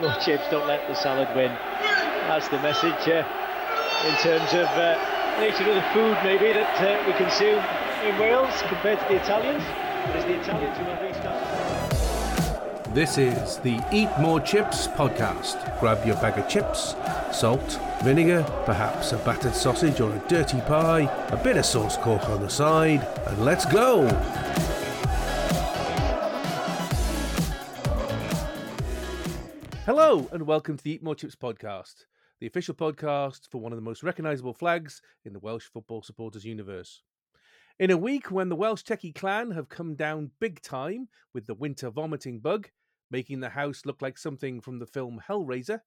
More chips, don't let the salad win. That's the message uh, in terms of uh, nature of the food, maybe that uh, we consume in Wales compared to the Italians. But it's the Italians who restart. This is the Eat More Chips podcast. Grab your bag of chips, salt, vinegar, perhaps a battered sausage or a dirty pie, a bit of sauce cork on the side, and let's go! Hello, and welcome to the Eat More Chips podcast, the official podcast for one of the most recognisable flags in the Welsh football supporters universe. In a week when the Welsh Techie clan have come down big time with the winter vomiting bug, making the house look like something from the film Hellraiser,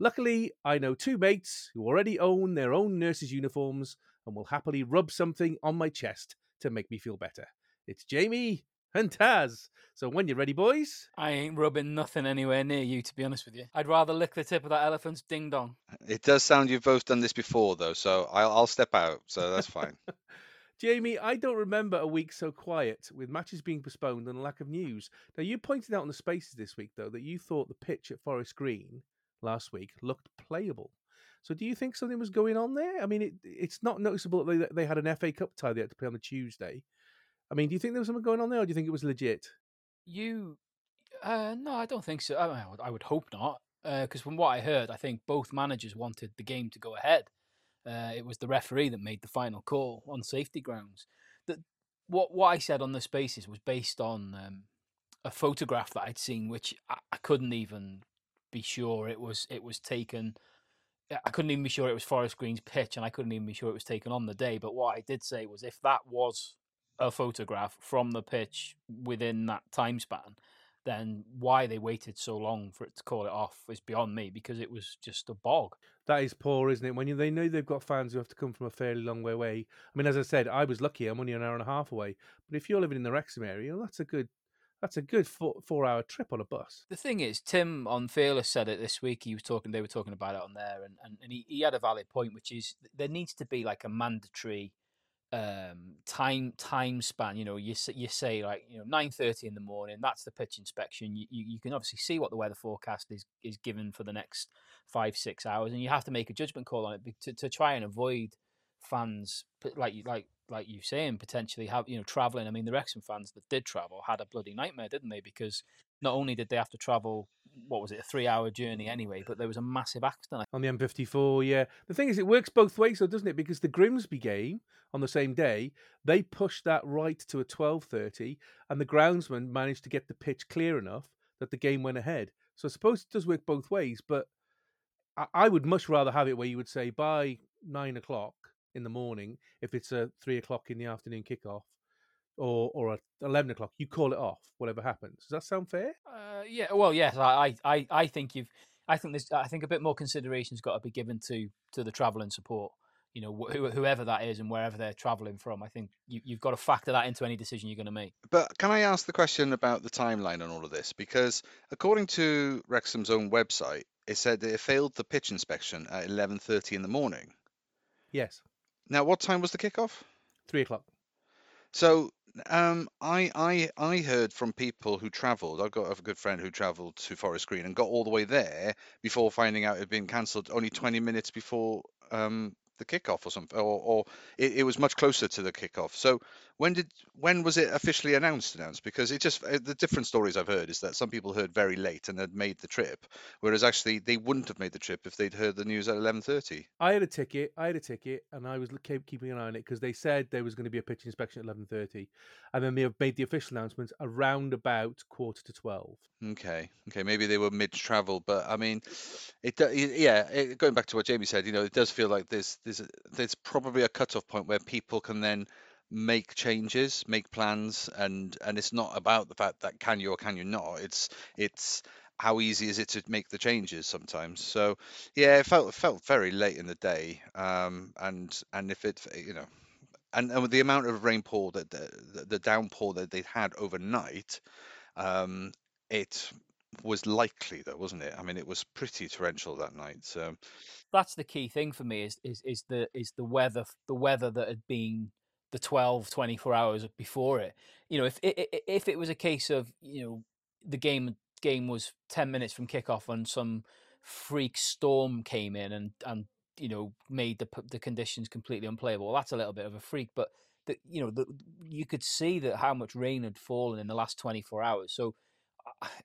luckily I know two mates who already own their own nurses' uniforms and will happily rub something on my chest to make me feel better. It's Jamie and Taz. So when you're ready, boys, I ain't rubbing nothing anywhere near you, to be honest with you. I'd rather lick the tip of that elephant's ding dong. It does sound you've both done this before, though, so I'll, I'll step out. So that's fine. Jamie, I don't remember a week so quiet with matches being postponed and a lack of news. Now, you pointed out on the spaces this week, though, that you thought the pitch at Forest Green last week looked playable. So, do you think something was going on there? I mean, it, it's not noticeable that they, they had an FA Cup tie they had to play on the Tuesday. I mean, do you think there was something going on there, or do you think it was legit? You, uh, no, I don't think so. I, I would, hope not, because from what I heard, I think both managers wanted the game to go ahead. Uh, it was the referee that made the final call on safety grounds. That what what I said on the spaces was based on um, a photograph that I'd seen, which I, I couldn't even be sure it was it was taken. I couldn't even be sure it was Forest Green's pitch, and I couldn't even be sure it was taken on the day. But what I did say was, if that was a photograph from the pitch within that time span, then why they waited so long for it to call it off is beyond me because it was just a bog. That is poor, isn't it? When you, they know they've got fans who have to come from a fairly long way away. I mean, as I said, I was lucky; I'm only an hour and a half away. But if you're living in the Wrexham area, that's a good that's a good four, four hour trip on a bus. The thing is, Tim on Fearless said it this week. He was talking; they were talking about it on there, and and, and he, he had a valid point, which is there needs to be like a mandatory um time time span you know you you say like you know 9:30 in the morning that's the pitch inspection. You, you, you can obviously see what the weather forecast is is given for the next 5 6 hours and you have to make a judgment call on it to, to try and avoid fans like like like you saying potentially have you know traveling i mean the Wrexham fans that did travel had a bloody nightmare didn't they? Because not only did they have to travel what was it a 3 hour journey anyway but there was a massive accident on the M54 yeah. The thing is it works both ways though doesn't it? Because the Grimsby game on the same day they pushed that right to a 12:30 and the groundsman managed to get the pitch clear enough that the game went ahead. So I suppose it does work both ways but I, I would much rather have it where you would say by nine o'clock in the morning if it's a three o'clock in the afternoon kickoff or or at eleven o'clock. You call it off, whatever happens. Does that sound fair? Uh, yeah. Well, yes. I, I I think you've. I think there's. I think a bit more consideration's got to be given to to the travel and support. You know, wh- whoever that is and wherever they're traveling from. I think you, you've got to factor that into any decision you're going to make. But can I ask the question about the timeline on all of this? Because according to Wrexham's own website, it said that it failed the pitch inspection at 11:30 in the morning. Yes. Now, what time was the kickoff? Three o'clock. So um, I I I heard from people who travelled. I've got a good friend who travelled to Forest Green and got all the way there before finding out it had been cancelled only 20 minutes before um, the kickoff or something, or, or it, it was much closer to the kickoff. So when did when was it officially announced? Announced because it just uh, the different stories I've heard is that some people heard very late and had made the trip, whereas actually they wouldn't have made the trip if they'd heard the news at 11:30. I had a ticket. I had a ticket, and I was keep, keeping an eye on it because they said there was going to be a pitch inspection at 11:30, and then they have made the official announcement around about quarter to 12. Okay, okay, maybe they were mid travel, but I mean, it yeah. It, going back to what Jamie said, you know, it does feel like there's there's a- there's probably a cutoff point where people can then make changes, make plans, and and it's not about the fact that can you or can you not. It's it's how easy is it to make the changes sometimes. So yeah, it felt it felt very late in the day, um, and and if it you know. And, and with the amount of rainfall that the, the the downpour that they had overnight, um, it was likely though, wasn't it? I mean, it was pretty torrential that night. So That's the key thing for me is is is the is the weather the weather that had been the 12 24 hours before it. You know, if i- i- if it was a case of, you know, the game game was ten minutes from kickoff, and some freak storm came in and and you know made the the conditions completely unplayable. Well, that's a little bit of a freak, but the, you know you could see that how much rain had fallen in the last 24 hours. So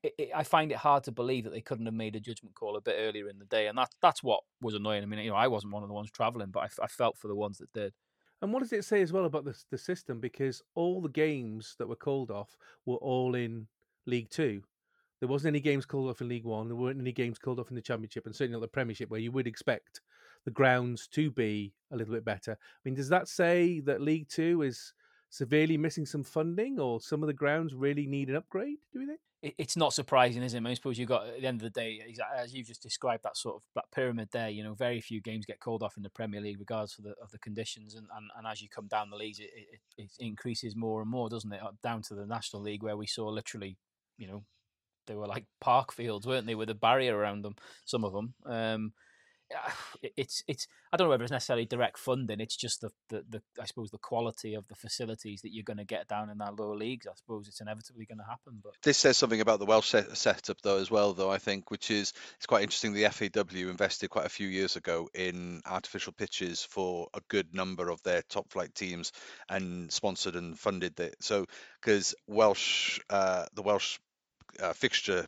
it, it, I find it hard to believe that they couldn't have made a judgment call a bit earlier in the day, and that that's what was annoying. I mean, you know, I wasn't one of the ones traveling, but I, I felt for the ones that did. And what does it say as well about the the system? Because all the games that were called off were all in League Two. There wasn't any games called off in League One. There weren't any games called off in the Championship, and certainly not the Premiership, where you would expect the grounds to be a little bit better. I mean, does that say that League Two is severely missing some funding, or some of the grounds really need an upgrade? Do you think? it's not surprising, is it? I suppose you've got at the end of the day, as you've just described that sort of that pyramid there. You know, very few games get called off in the Premier League, regardless of the of the conditions, and, and, and as you come down the leagues, it, it, it increases more and more, doesn't it? Down to the National League, where we saw literally, you know, they were like park fields, weren't they, with a barrier around them? Some of them. Um, it's it's I don't know whether it's necessarily direct funding. It's just the, the, the I suppose the quality of the facilities that you're going to get down in that lower leagues. I suppose it's inevitably going to happen. But this says something about the Welsh set, setup though as well, though I think, which is it's quite interesting. The FAW invested quite a few years ago in artificial pitches for a good number of their top flight teams and sponsored and funded it. So because Welsh uh, the Welsh uh, fixture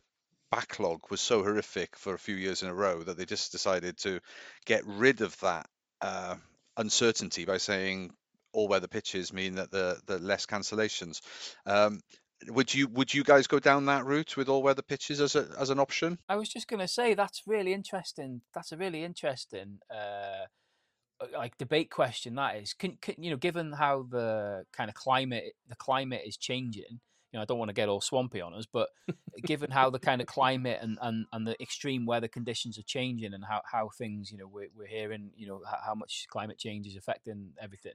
backlog was so horrific for a few years in a row that they just decided to get rid of that uh, uncertainty by saying all weather pitches mean that the the less cancellations. Um, would you would you guys go down that route with all weather pitches as a as an option? I was just going to say that's really interesting. That's a really interesting uh, like debate question. That is, can, can you know, given how the kind of climate the climate is changing, you know, I don't want to get all swampy on us, but given how the kind of climate and, and, and the extreme weather conditions are changing and how, how things, you know, we're, we're hearing, you know, how, much climate change is affecting everything.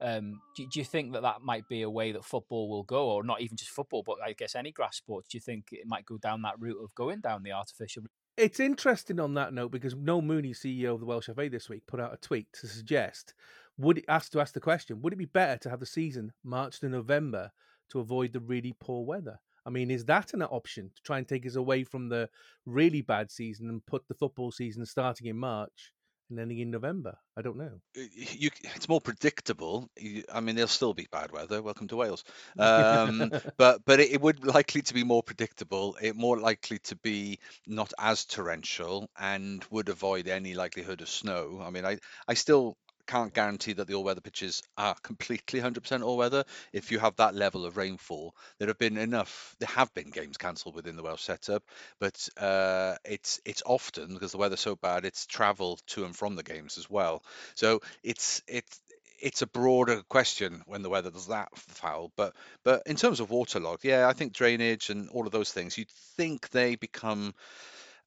Um, do, do, you think that that might be a way that football will go, or not even just football, but I guess any grass sports? Do you think it might go down that route of going down the artificial? It's interesting on that note because Noel Mooney, CEO of the Welsh FA, this week put out a tweet to suggest would it, ask to ask the question: Would it be better to have the season March to November to avoid the really poor weather. I mean, is that an option to try and take us away from the really bad season and put the football season starting in March and ending in November? I don't know. You, it's more predictable. I mean, there'll still be bad weather. Welcome to Wales. Um, but but it, it, would likely to be more predictable. It more likely to be not as torrential and would avoid any likelihood of snow. I mean, I I still can't guarantee that the all-weather pitches are completely 100% all-weather. If you have that level of rainfall, there have been enough. There have been games cancelled within the Welsh setup, but uh, it's it's often because the weather's so bad. It's travel to and from the games as well. So it's it's it's a broader question when the weather does that foul. But but in terms of waterlogged, yeah, I think drainage and all of those things, you'd think they become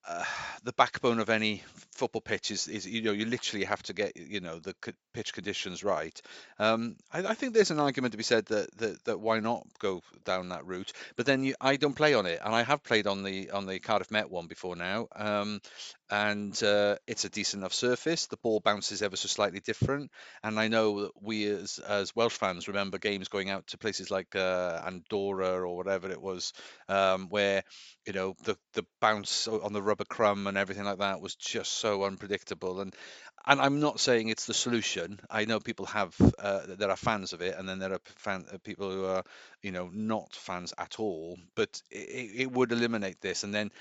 the backbone of any football pitch is, is you know you literally have to get you know the pitch conditions right. Um, I, I, think there's an argument to be said that, that that why not go down that route. But then you, I don't play on it, and I have played on the on the Cardiff Met one before now, um, and uh, it's a decent enough surface. The ball bounces ever so slightly different, and I know that we as as Welsh fans remember games going out to places like uh, Andorra or whatever it was, um, where you know the the bounce on the rubber crumb and everything like that was just so unpredictable. And and I'm not saying it's the solution. I know people have uh, there are fans of it, and then there are fan, uh, people who are you know not fans at all. But it, it would eliminate this, and then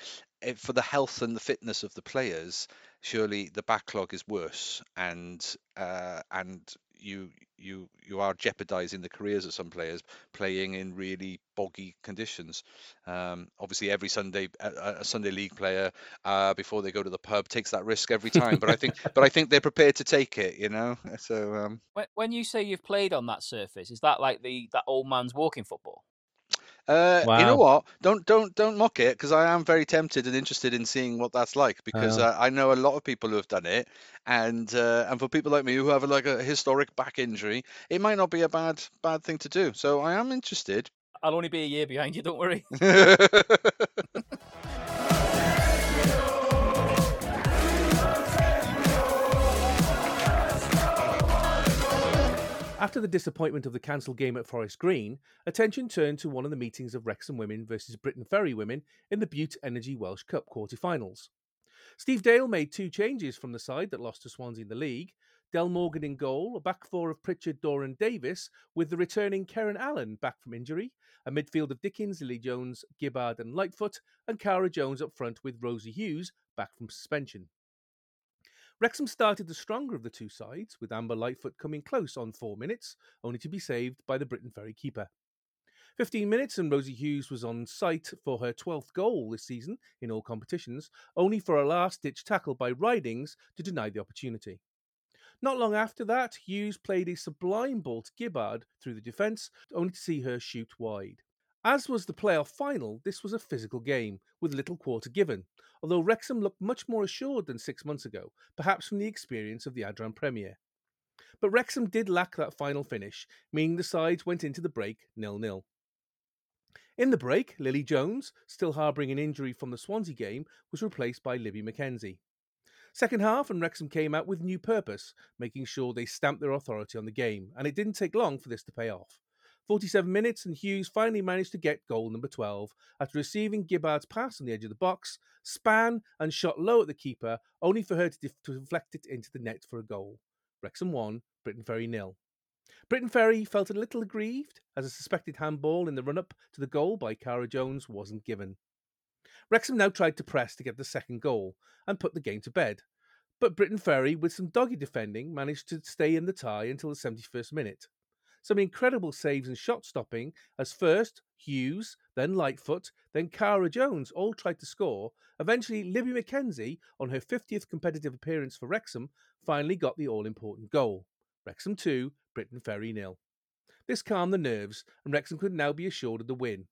eh, for the health and the fitness of the players, surely the backlog is worse, and uh, and you you you are jeopardizing the careers of some players playing in really boggy conditions. Um, obviously, every Sunday a, a Sunday league player uh, before they go to the pub takes that risk every time. But I think but I think they're prepared to take it. You know. So um... when, when you say you've played on that surface, is that like the that old man's walking football? Uh, wow. You know what? Don't don't don't mock it because I am very tempted and interested in seeing what that's like because uh, I know a lot of people who have done it, and uh, and for people like me who have like a historic back injury, it might not be a bad bad thing to do. So I am interested. I'll only be a year behind you. Don't worry. After the disappointment of the cancelled game at Forest Green, attention turned to one of the meetings of Wrexham women versus Briton Ferry women in the Bute Energy Welsh Cup quarter-finals. Steve Dale made two changes from the side that lost to Swansea in the league. Del Morgan in goal, a back four of Pritchard, Doran, Davis, with the returning Karen Allen back from injury, a midfield of Dickens, Lily Jones, Gibbard, and Lightfoot, and Cara Jones up front with Rosie Hughes back from suspension. Wrexham started the stronger of the two sides, with Amber Lightfoot coming close on four minutes, only to be saved by the Briton Ferry keeper. 15 minutes and Rosie Hughes was on site for her 12th goal this season in all competitions, only for a last ditch tackle by Ridings to deny the opportunity. Not long after that, Hughes played a sublime ball to Gibbard through the defence, only to see her shoot wide. As was the playoff final, this was a physical game, with little quarter given, although Wrexham looked much more assured than six months ago, perhaps from the experience of the Adran Premier. But Wrexham did lack that final finish, meaning the sides went into the break nil-nil. In the break, Lily Jones, still harbouring an injury from the Swansea game, was replaced by Libby McKenzie. Second half, and Wrexham came out with new purpose, making sure they stamped their authority on the game, and it didn't take long for this to pay off. 47 minutes, and Hughes finally managed to get goal number 12 after receiving Gibbard's pass on the edge of the box, span and shot low at the keeper, only for her to, def- to deflect it into the net for a goal. Wrexham 1, Briton Ferry nil. Briton Ferry felt a little aggrieved as a suspected handball in the run up to the goal by Cara Jones wasn't given. Wrexham now tried to press to get the second goal and put the game to bed. But Briton Ferry, with some doggy defending, managed to stay in the tie until the 71st minute. Some incredible saves and shot stopping as first Hughes, then Lightfoot, then Cara Jones all tried to score. Eventually, Libby McKenzie, on her 50th competitive appearance for Wrexham, finally got the all important goal. Wrexham 2, Briton Ferry nil. This calmed the nerves, and Wrexham could now be assured of the win.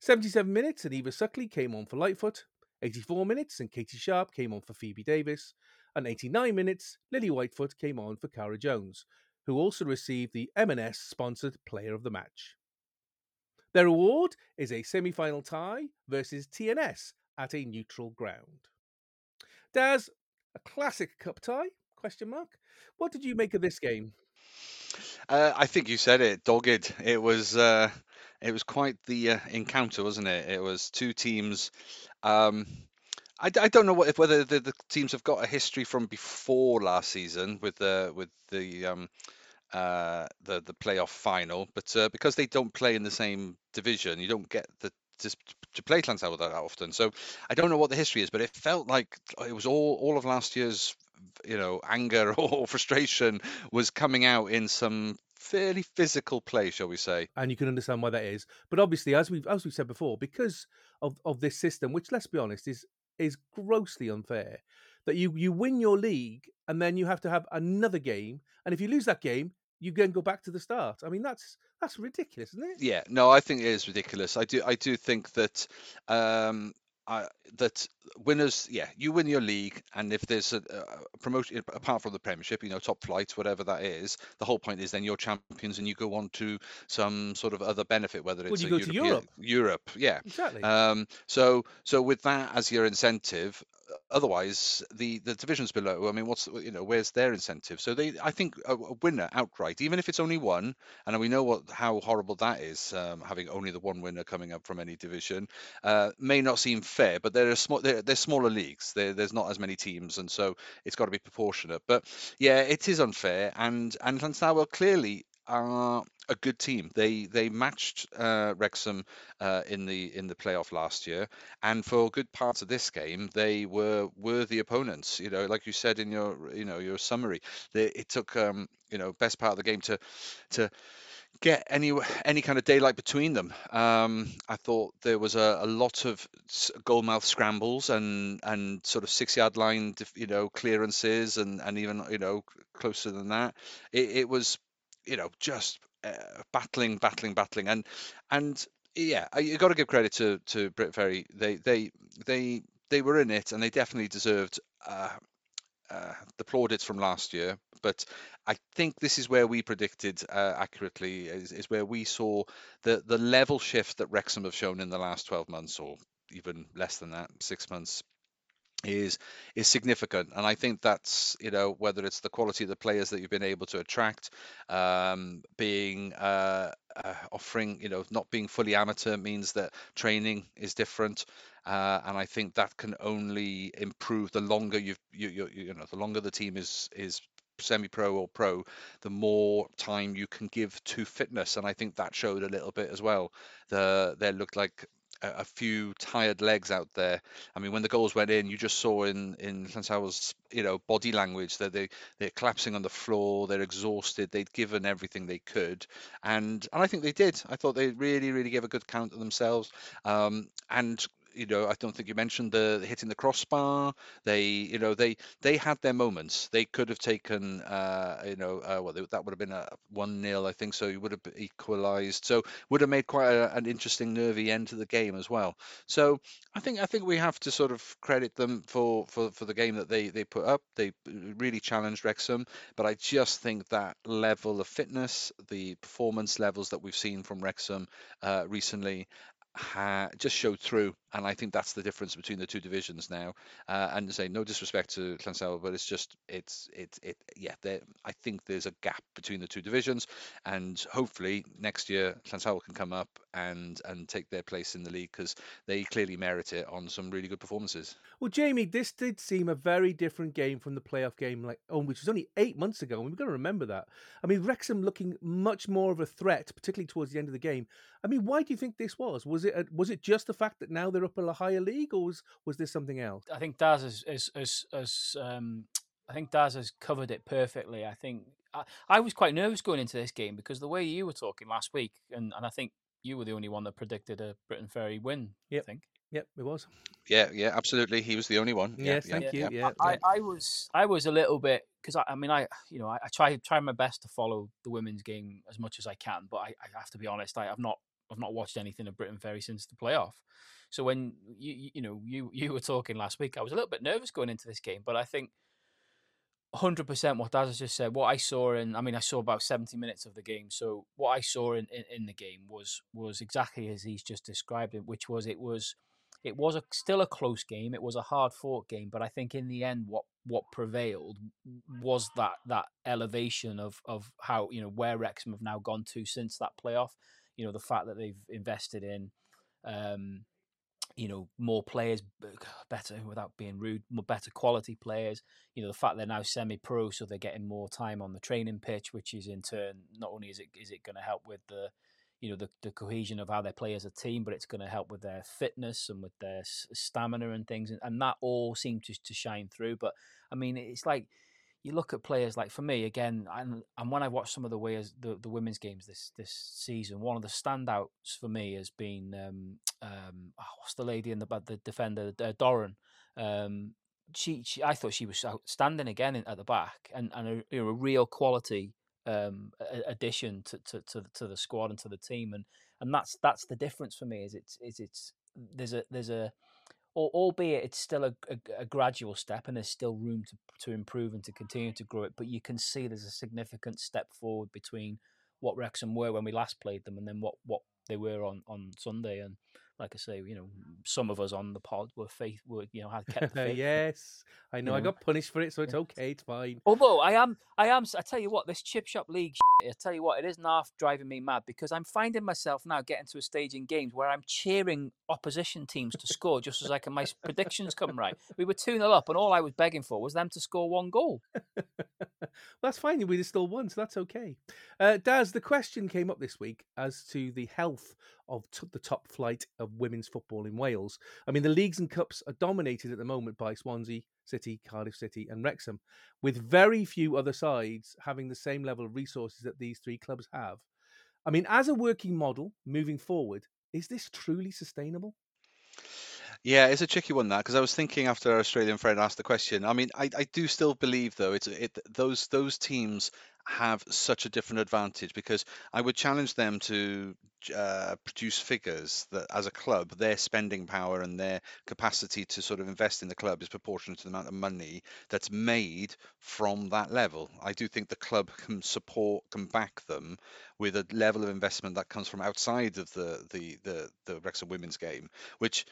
77 minutes and Eva Suckley came on for Lightfoot. 84 minutes and Katie Sharp came on for Phoebe Davis. And 89 minutes, Lily Whitefoot came on for Cara Jones, who also received the M&S sponsored Player of the Match. Their award is a semi-final tie versus TNS at a neutral ground. Daz, a classic cup tie? Question mark. What did you make of this game? Uh, I think you said it, dogged. It was uh, it was quite the uh, encounter, wasn't it? It was two teams. Um, I, I don't know what, if whether the, the teams have got a history from before last season with the with the um, uh, the the playoff final, but uh, because they don't play in the same division, you don't get the to, to play Llanelli that often. So I don't know what the history is, but it felt like it was all all of last year's you know anger or frustration was coming out in some fairly physical play, shall we say? And you can understand why that is. But obviously, as we've as we've said before, because of, of this system, which let's be honest is is grossly unfair, that you you win your league and then you have to have another game, and if you lose that game, you then go back to the start. I mean, that's that's ridiculous, isn't it? Yeah, no, I think it is ridiculous. I do I do think that um, I, that winners, yeah, you win your league, and if there's a, a, promotion apart from the Premiership, you know, top flight, whatever that is, the whole point is then you're champions and you go on to some sort of other benefit, whether it's well, you go Europe, to Europe. Europe, yeah, exactly. Um, so so with that as your incentive, otherwise the the divisions below i mean what's you know where's their incentive? So they i think a, a winner outright even if it's only one and we know what how horrible that is um, having only the one winner coming up from any division uh, may not seem fair but they're small they're, they're smaller leagues. They're, there's not as many teams and so it's got to be proportionate. But yeah it is unfair and and Llansawel clearly are a good team. They they matched uh, Wrexham uh, in the in the playoff last year, and for good parts of this game, they were worthy opponents. You know, like you said in your you know your summary, they, it took um, you know best part of the game to to get any any kind of daylight between them. Um, I thought there was a, a lot of goalmouth scrambles and and sort of six yard line you know clearances and and even you know closer than that. It, it was you know just uh, battling, battling, battling, and and yeah, you got to give credit to to Brit Ferry. They they they they were in it, and they definitely deserved. Uh, uh, the plaudits from last year, but I think this is where we predicted uh, accurately is, is, where we saw the the level shift that Wrexham have shown in the last 12 months, or even less than that, six months. Is is significant. And i think that's you know whether it's the quality of the players that you've been able to attract um, being uh, uh, offering you know not being fully amateur means that training is different. Uh, and i think that can only improve the longer you've you, you, you know the longer the team is is semi-pro or pro the more time you can give to fitness. And i think that showed a little bit as well. The there looked like a, few tired legs out there. I mean, when the goals went in, you just saw in in Llansam's you know body language that they they're collapsing on the floor, they're exhausted, they'd given everything they could, and and I think they did. I thought they really really gave a good count of themselves, um, and you know, I don't think you mentioned the hitting the crossbar. They, you know, they they had their moments. They could have taken, uh, you know, uh, well, that would have been a one 0 I think. So you would have equalised. So would have made quite a, an interesting, nervy end to the game as well. So I think I think we have to sort of credit them for for for the game that they they put up. They really challenged Wrexham, but I just think that level of fitness, the performance levels that we've seen from Wrexham uh, recently, ha- just showed through, and I think that's the difference between the two divisions now. Uh, and say no disrespect to Llansawel, but it's just it's it's it yeah. I think there's a gap between the two divisions, and hopefully next year Llansawel can come up and and take their place in the league because they clearly merit it on some really good performances. Well, Jamie, this did seem a very different game from the playoff game, like oh, which was only eight months ago, and we've got to remember that. I mean, Wrexham looking much more of a threat, particularly towards the end of the game. I mean, why do you think this was? Was it was it just the fact that now they're up in a higher league, or was was there something else? I think Daz has is, is, is, um, I think Daz has covered it perfectly. I think I, I was quite nervous going into this game because the way you were talking last week, and, and I think you were the only one that predicted a Briton Ferry win. Yep. I think. Yep, it was. Yeah, yeah, absolutely. He was the only one. Yes, yeah, thank yeah, you. Yeah, I, I was, I was a little bit because I, I mean, I, you know, I, I, try, try my best to follow the women's game as much as I can, but I, I have to be honest, I have not, I've not watched anything of Briton Ferry since the playoff. So when you, you know, you, you were talking last week, I was a little bit nervous going into this game, but I think hundred percent what Daz has just said. What I saw in, I mean, I saw about seventy minutes of the game. So what I saw in, in, in the game was was exactly as he's just described it, which was it was it was a, still a close game. It was a hard fought game, but I think in the end, what what prevailed was that that elevation of of how you know where Wrexham have now gone to since that playoff. You know the fact that they've invested in. Um, you know more players better without being rude more better quality players. You know the fact they're now semi-pro so they're getting more time on the training pitch which is in turn not only is it is it going to help with the you know the, the cohesion of how they play as a team but it's going to help with their fitness and with their stamina and things and, and that all seemed to, to shine through. But i mean it's like you look at players like for me again, and and when I watch some of the ways the, the women's games this this season, one of the standouts for me has been um, um, oh, what's the lady in the the defender uh, Doran. Um, she, she, I thought she was outstanding again at the back, and and a, you know, a real quality um, addition to, to, to to the squad and to the team, and and that's that's the difference for me. Is it's is it's there's a there's a albeit it's still a, a, a, gradual step and there's still room to, to improve and to continue to grow it, but you can see there's a significant step forward between what Wrexham were when we last played them and then what, what they were on, on Sunday. And like I say, you know, some of us on the pod were faith, were you know, had kept the faith. yes, I know. You I got punished for it, so it's okay. It's fine. Although I am, I am. I tell you what, this chip shop league. I tell you what, it is half driving me mad because I'm finding myself now getting to a stage in games where I'm cheering opposition teams to score just as I can my predictions come right. We were 2 0 up, and all I was begging for was them to score one goal. that's fine. We just still won, so that's okay. Uh, Daz, the question came up this week as to the health of t- the top flight of women's football in Wales. I mean, the leagues and cups are dominated at the moment by Swansea City, Cardiff City, and Wrexham, with very few other sides having the same level of resources that these three clubs have. I mean, as a working model moving forward, is this truly sustainable? Yeah, it's a tricky one that because I was thinking after our Australian friend asked the question. I mean, I, I do still believe though it's it those those teams have such a different advantage because I would challenge them to uh, produce figures that, as a club, their spending power and their capacity to sort of invest in the club is proportionate to the amount of money that's made from that level. I do think the club can support, can back them with a level of investment that comes from outside of the the the, the Wrexham women's game, which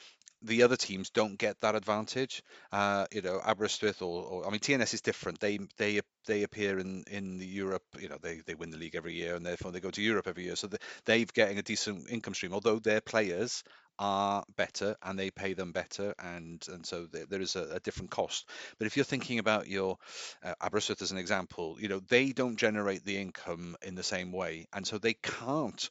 the other teams don't get that advantage. Uh, you know, Aberystwyth or, or I mean TNS is different. They they they appear in in the Europe. You know, they they win the league every year, and therefore they go to Europe every year. So they've getting a decent income stream. Although their players are better and they pay them better and and so there, there is a, a, different cost but if you're thinking about your uh, Aberystwyth as an example you know they don't generate the income in the same way and so they can't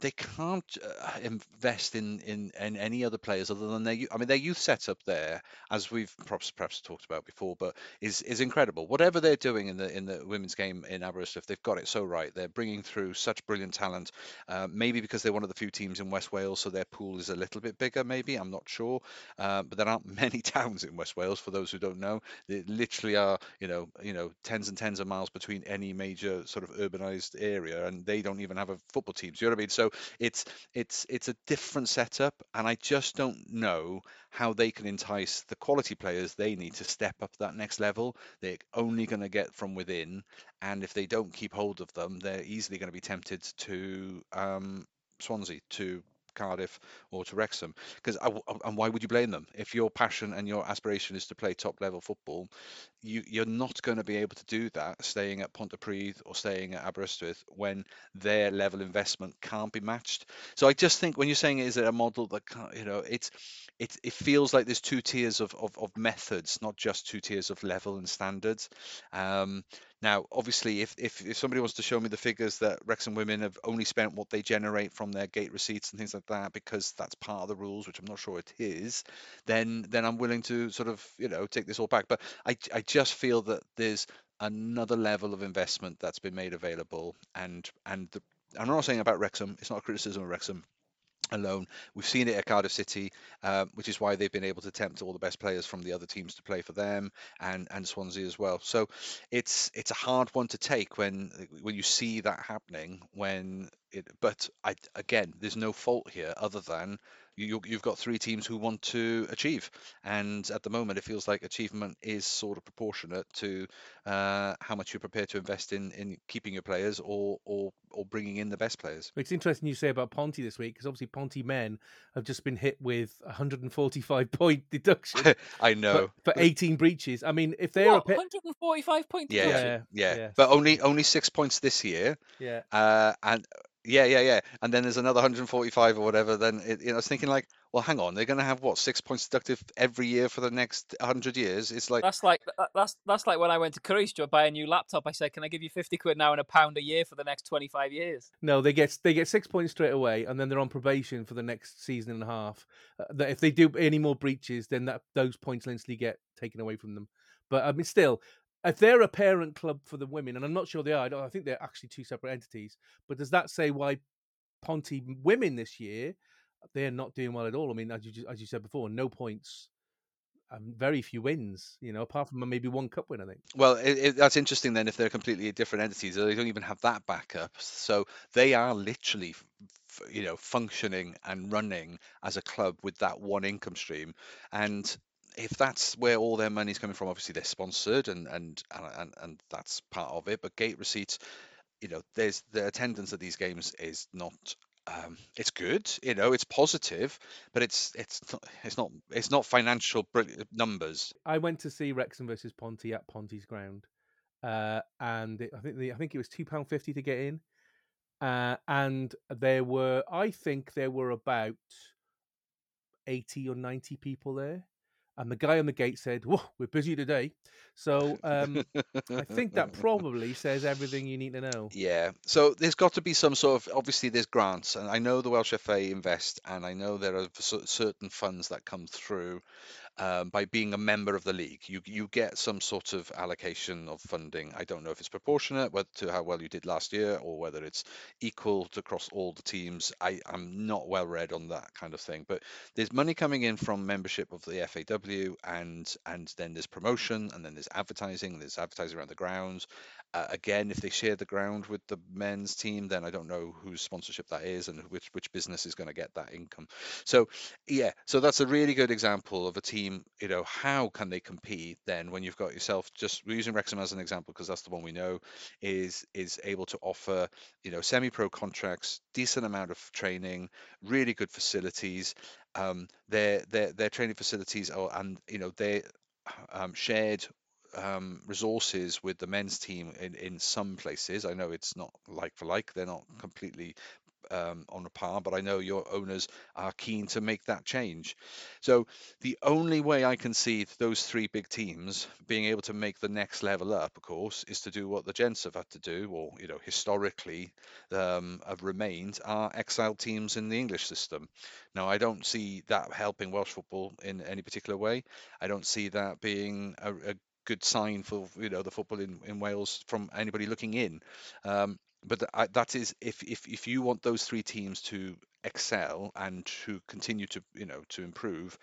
they can't uh, invest in, in in any other players other than their. I mean, their youth setup there, as we've perhaps perhaps talked about before, but is is incredible. Whatever they're doing in the in the women's game in Aberystwyth, they've got it so right. They're bringing through such brilliant talent. Uh, maybe because they're one of the few teams in West Wales, so their pool is a little bit bigger. Maybe I'm not sure, uh, but there aren't many towns in West Wales. For those who don't know, they literally are you know you know tens and tens of miles between any major sort of urbanized area, and they don't even have a football team. You know what I mean? So it's it's it's a different setup, and I just don't know how they can entice the quality players they need to step up that next level. They're only going to get from within, and if they don't keep hold of them, they're easily going to be tempted to um, Swansea to Cardiff or to Wrexham. Because and why would you blame them if your passion and your aspiration is to play top level football? You you're not going to be able to do that staying at Pontypridd or staying at Aberystwyth when their level investment can't be matched. So I just think when you're saying is it a model that you know it's it, it feels like there's two tiers of, of, of methods, not just two tiers of level and standards. Um, now, obviously, if, if, if somebody wants to show me the figures that Wrexham women have only spent what they generate from their gate receipts and things like that, because that's part of the rules, which I'm not sure it is, then then I'm willing to sort of you know take this all back. But I I just feel that there's another level of investment that's been made available, and and the, I'm not saying about Wrexham. It's not a criticism of Wrexham alone. We've seen it at Cardiff City, uh, which is why they've been able to tempt all the best players from the other teams to play for them, and and Swansea as well. So it's it's a hard one to take when when you see that happening. When it, but I again, there's no fault here other than you, you've got three teams who want to achieve, and at the moment it feels like achievement is sort of proportionate to uh, how much you're prepared to invest in in keeping your players or or or bringing in the best players. It's interesting you say about Ponty this week because obviously Ponty men have just been hit with 145 point deduction. I know for, for 18 breaches. I mean, if they're what, 145 point yeah, yeah, yeah, yeah, but only only six points this year. Yeah, uh, and yeah, yeah, yeah. And then there's another 145 or whatever. Then it, you know, I was thinking like, well, hang on, they're going to have what six points deductive every year for the next 100 years. It's like that's like that's that's like when I went to Curry's to buy a new laptop. I said, "Can I give you 50 quid now and a pound a year for the next 25 years?" No, they get they get six points straight away, and then they're on probation for the next season and a half. Uh, that if they do any more breaches, then that those points instantly get taken away from them. But I mean, still, if they're a parent club for the women, and I'm not sure they are, I think they're actually two separate entities. But does that say why Ponty women this year they're not doing well at all? I mean, as you as you said before, no points. Um, very few wins, you know, apart from maybe one cup win, I think. Well, it, it, that's interesting then if they're completely different entities, they don't even have that backup. So they are literally, you know, functioning and running as a club with that one income stream. And if that's where all their money's coming from, obviously they're sponsored and and and, and that's part of it. But gate receipts, you know, there's the attendance at these games is not. Um, it's good, you know, it's positive, but it's it's not it's not it's not financial numbers. I went to see Wrexham versus Ponty at Ponty's ground, uh, and it, I think the, I think it was two pound fifty to get in, uh, and there were I think there were about eighty or ninety people there and the guy on the gate said, "Whoa, we're busy today." So um, I think that probably says everything you need to know. Yeah. So there's got to be some sort of obviously there's grants, and I know the Welsh FA invest, and I know there are certain funds that come through um, by being a member of the league. You you get some sort of allocation of funding. I don't know if it's proportionate whether to how well you did last year or whether it's equal to across all the teams. I, I'm not well read on that kind of thing, but there's money coming in from membership of the FAW, and and then there's promotion, and then there's advertising. There's advertising around the grounds. Uh, again, if they share the ground with the men's team, then I don't know whose sponsorship that is and which which business is going to get that income. So yeah, so that's a really good example of a team team, you know, how can they compete then when you've got yourself just using Wrexham as an example because that's the one we know is is able to offer, you know, semi-pro contracts, decent amount of training, really good facilities. Um, their their their training facilities are and you know they um, shared um, resources with the men's team in, in some places. I know it's not like for like; they're not completely um, on a par, but I know your owners are keen to make that change. So the only way I can see those three big teams being able to make the next level up, of course, is to do what the gents have had to do, or you know, historically um, have remained are exiled teams in the English system. Now, I don't see that helping Welsh football in any particular way. I don't see that being a, a good sign for you know the football in, in Wales from anybody looking in. Um, but I, that is if, if if you want those three teams to excel and to continue to you know to improve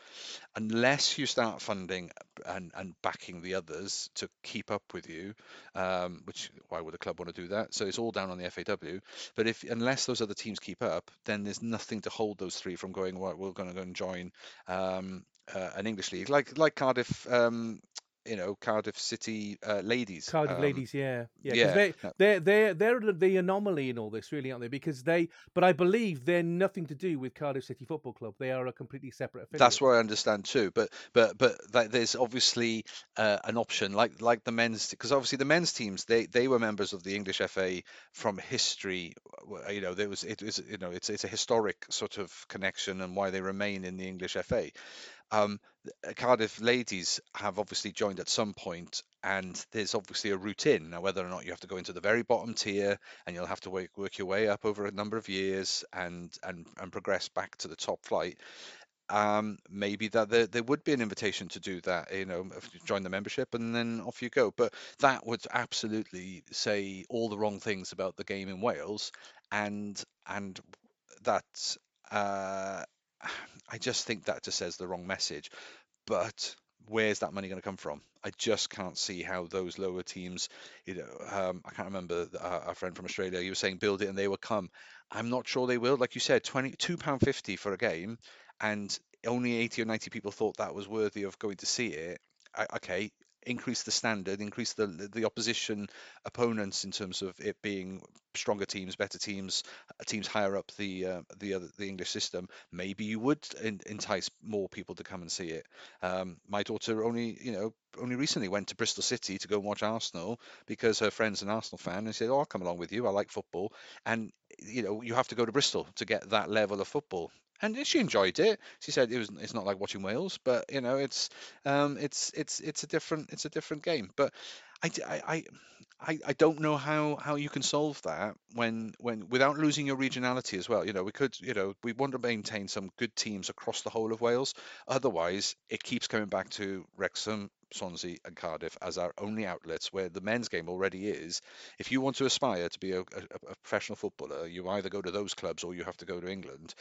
unless you start funding and, and backing the others to keep up with you um, which why would a club want to do that? So it's all down on the FAW but if unless those other teams keep up then there's nothing to hold those three from going well we're going to go and join um, uh, an English league. Like like Cardiff um, you know Cardiff City uh, ladies. Cardiff um, ladies, yeah, yeah. yeah, They, they're they're they're the- anomaly in all this, really, aren't they? Because they, but I believe they're nothing to do with Cardiff City Football Club. They are a completely separate affiliate. That's what I understand too, but but but that there's obviously uh, an option like like the men's because obviously the men's teams they they were members of the English FA from history. You know there was it was you know it's it's a historic sort of connection and why they remain in the English FA. Um, Cardiff ladies have obviously joined at some point, and there's obviously a route in. Now, whether or not you have to go into the very bottom tier, and you'll have to work, work your way up over a number of years, and and and progress back to the top flight. Um, maybe that there, there would be an invitation to do that. You know, join the membership, and then off you go. But that would absolutely say all the wrong things about the game in Wales, and and that. Uh, I just think that just says the wrong message. But where's that money going to come from? I just can't see how those lower teams, you know, um, I can't remember our, our friend from Australia. He was saying build it and they will come. I'm not sure they will. Like you said, twenty-two pound fifty for a game, and only 80 or 90 people thought that was worthy of going to see it. I, okay, increase the standard, increase the the opposition opponents in terms of it being stronger teams, better teams, uh, teams higher up the uh, the other the English system. Maybe you would en- entice more people to come and see it. Um, my daughter only you know only recently went to Bristol City to go and watch Arsenal because her friend's an Arsenal fan and she said, "Oh, I'll come along with you. I like football." And you know you have to go to Bristol to get that level of football. And she enjoyed it. She said it was. It's not like watching Wales, but you know, it's um, it's it's it's a different it's a different game. But I, I, I, I don't know how, how you can solve that when when without losing your regionality as well. You know, we could you know we want to maintain some good teams across the whole of Wales. Otherwise, it keeps coming back to Wrexham, Swansea, and Cardiff as our only outlets where the men's game already is. If you want to aspire to be a, a, a professional footballer, you either go to those clubs or you have to go to England.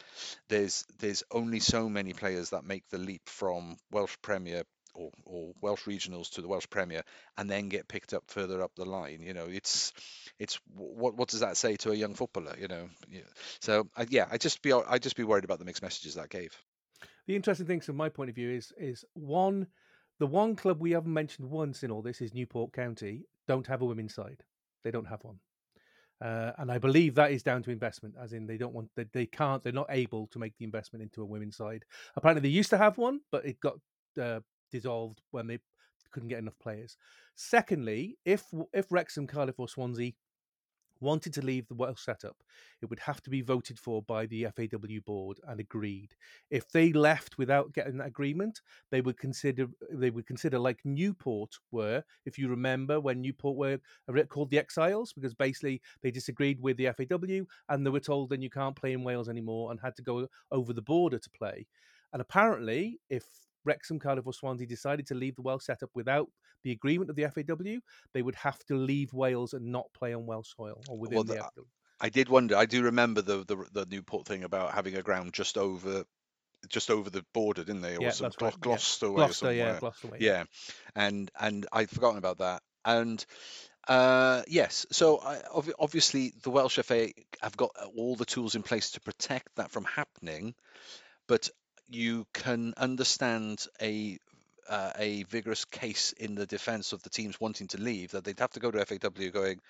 There's there's only so many players that make the leap from Welsh Premier or, or Welsh regionals to the Welsh Premier and then get picked up further up the line. You know, it's it's what what does that say to a young footballer? You know, yeah. so I, yeah, I just be I just be worried about the mixed messages that gave. The interesting thing from my point of view is is one, the one club we haven't mentioned once in all this is Newport County. Don't have a women's side. They don't have one. Uh, and I believe that is down to investment, as in they don't want, they, they can't, they're not able to make the investment into a women's side. Apparently, they used to have one, but it got uh, dissolved when they couldn't get enough players. Secondly, if if Wrexham, Cardiff, or Swansea wanted to leave the Welsh setup, it would have to be voted for by the FAW board and agreed. If they left without getting that agreement, they would consider they would consider like Newport were, if you remember when Newport were called the Exiles, because basically they disagreed with the FAW and they were told then you can't play in Wales anymore and had to go over the border to play. And apparently, if Wrexham, Cardiff, or Swansea decided to leave the Welsh setup without the agreement of the FAW, they would have to leave Wales and not play on Welsh soil or within Well, the the- FAW. I did wonder. I do remember the the, the Newport thing about having a ground just over just over the border, didn't they? Or Yeah, some Glo- right, yeah. Gloucester yeah. Gloucester way. yeah and and i'd forgotten about that and uh yes so I, ob- obviously the welsh fa have got all the tools in place to protect that from happening but you can understand a uh, a vigorous case in the defence of the teams wanting to leave, that they'd have to go to FAW going,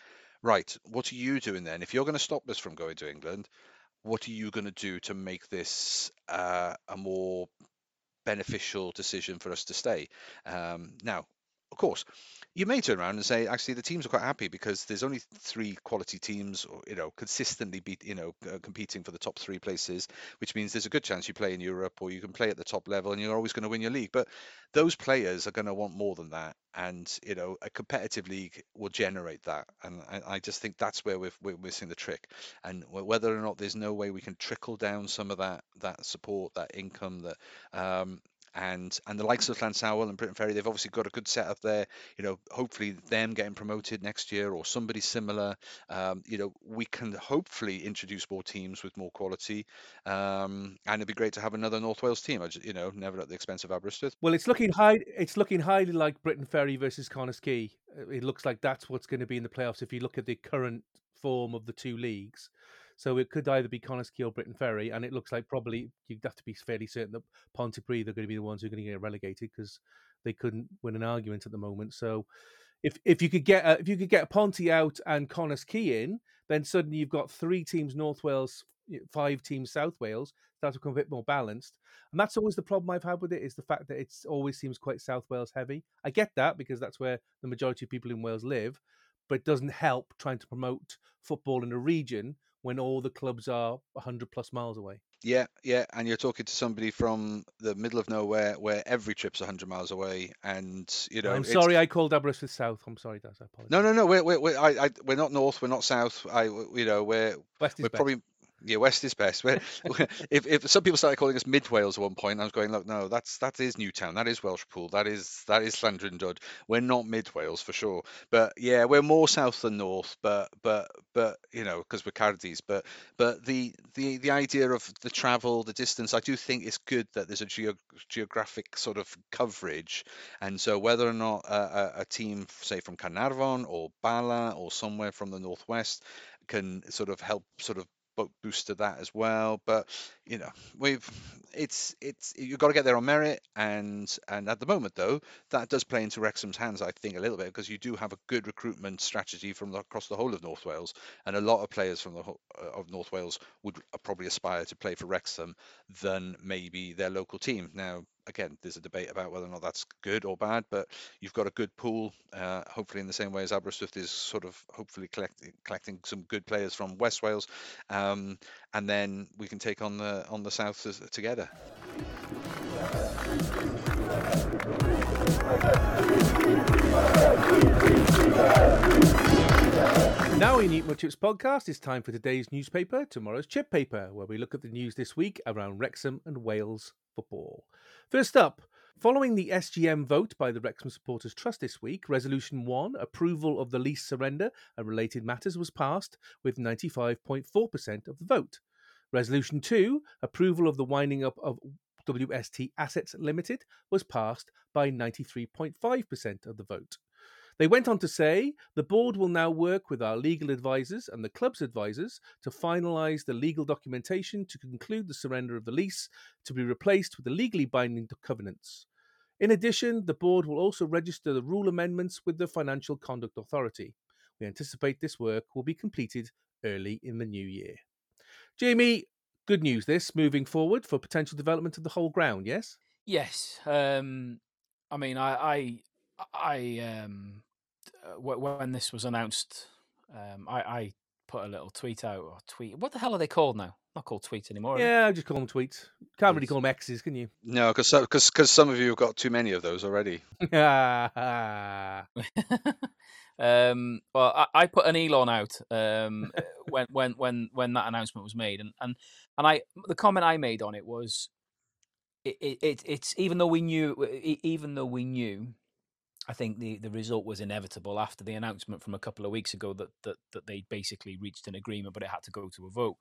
right, what are you doing then? If you're going to stop us from going to England, what are you going to do to make this uh, a more beneficial decision for us to stay? Um, now, of course, you may turn around and say, actually, the teams are quite happy because there's only three quality teams, you know, consistently be, you know, uh, competing for the top three places, which means there's a good chance you play in Europe or you can play at the top level and you're always going to win your league. But those players are going to want more than that, and you know, a competitive league will generate that. And I, I just think that's where we're, we're missing the trick. And whether or not there's no way we can trickle down some of that that support, that income, that um, and and the likes of Llansawel and Briton Ferry, they've obviously got a good setup there. You know, hopefully them getting promoted next year or somebody similar. Um, you know, we can hopefully introduce more teams with more quality, um, and it'd be great to have another North Wales team. I just, you know, never at the expense of Aberystwyth. Well, it's looking high. It's looking highly like Briton Ferry versus Quay. Uh, it looks like that's what's going to be in the playoffs if you look at the current form of the two leagues. So it could either be Quay or Briton Ferry, and it looks like probably you'd have to be fairly certain that Pontypridd are going to be the ones who are going to get relegated because they couldn't win an argument at the moment. So if if you could get a, if you could get Ponty out and Connah's Quay in, then suddenly you've got three teams North Wales, five teams South Wales. That will become a bit more balanced, and that's always the problem I've had with it is the fact that it always seems quite South Wales heavy. I get that because that's where the majority of people in Wales live, but it doesn't help trying to promote football in a region when all the clubs are 100 plus miles away. Yeah, yeah, and you're talking to somebody from the middle of nowhere where every trip's 100 miles away, and you know. I'm sorry, I called Aberystwyth South. I'm sorry, Daz. I apologize. No, no, no. We're we're we're, I, I, we're not north. We're not south. I, you know, we're West we're probably yeah, West is best. if, if some people started calling us Mid Wales at one point, I was going, look, no, that's that is Newtown, that is Welshpool, that is that is Llandrindod. We're not Mid Wales for sure, but yeah, we're more south than north. But but but you know, because we're Cardi's. But but the the the idea of the travel, the distance, I do think it's good that there's a geo- geographic sort of coverage, and so whether or not a, a, a team, say from Carnarvon or Bala or somewhere from the northwest, can sort of help sort of boosted that as well. But you know, we've it's it's you've got to get there on merit, and and at the moment though, that does play into Wrexham's hands, I think, a little bit because you do have a good recruitment strategy from the, across the whole of North Wales, and a lot of players from the uh, of North Wales would probably aspire to play for Wrexham than maybe their local team. Now, again, there's a debate about whether or not that's good or bad, but you've got a good pool. Uh, hopefully, in the same way as Aberystwyth is sort of hopefully collecting collecting some good players from West Wales, um, and then we can take on the on the south together. Now in Eat Chips podcast, it's time for today's newspaper, tomorrow's chip paper, where we look at the news this week around Wrexham and Wales football. First up, following the SGM vote by the Wrexham Supporters Trust this week, Resolution 1, approval of the lease surrender and related matters, was passed with 95.4% of the vote. Resolution 2, approval of the winding up of WST Assets Limited, was passed by 93.5% of the vote. They went on to say the board will now work with our legal advisors and the club's advisors to finalise the legal documentation to conclude the surrender of the lease to be replaced with the legally binding covenants. In addition, the board will also register the rule amendments with the Financial Conduct Authority. We anticipate this work will be completed early in the new year. Jamie, good news this moving forward for potential development of the whole ground, yes? Yes. Um, I mean, I, I I um, uh, when this was announced, um, I, I put a little tweet out or tweet. What the hell are they called now? Not called tweets anymore. Yeah, I just call them tweets. Can't really call them X's, can you? No, because because because some of you have got too many of those already. um, well, I, I, put an Elon out um, uh, when when when when that announcement was made, and and and I the comment I made on it was, it, it it's even though we knew even though we knew I think the, the result was inevitable after the announcement from a couple of weeks ago that that, that they basically reached an agreement, but it had to go to a vote.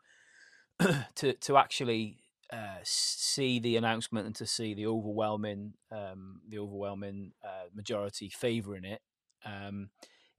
to to actually uh, see the announcement and to see the overwhelming um, the overwhelming uh, majority favouring it, um,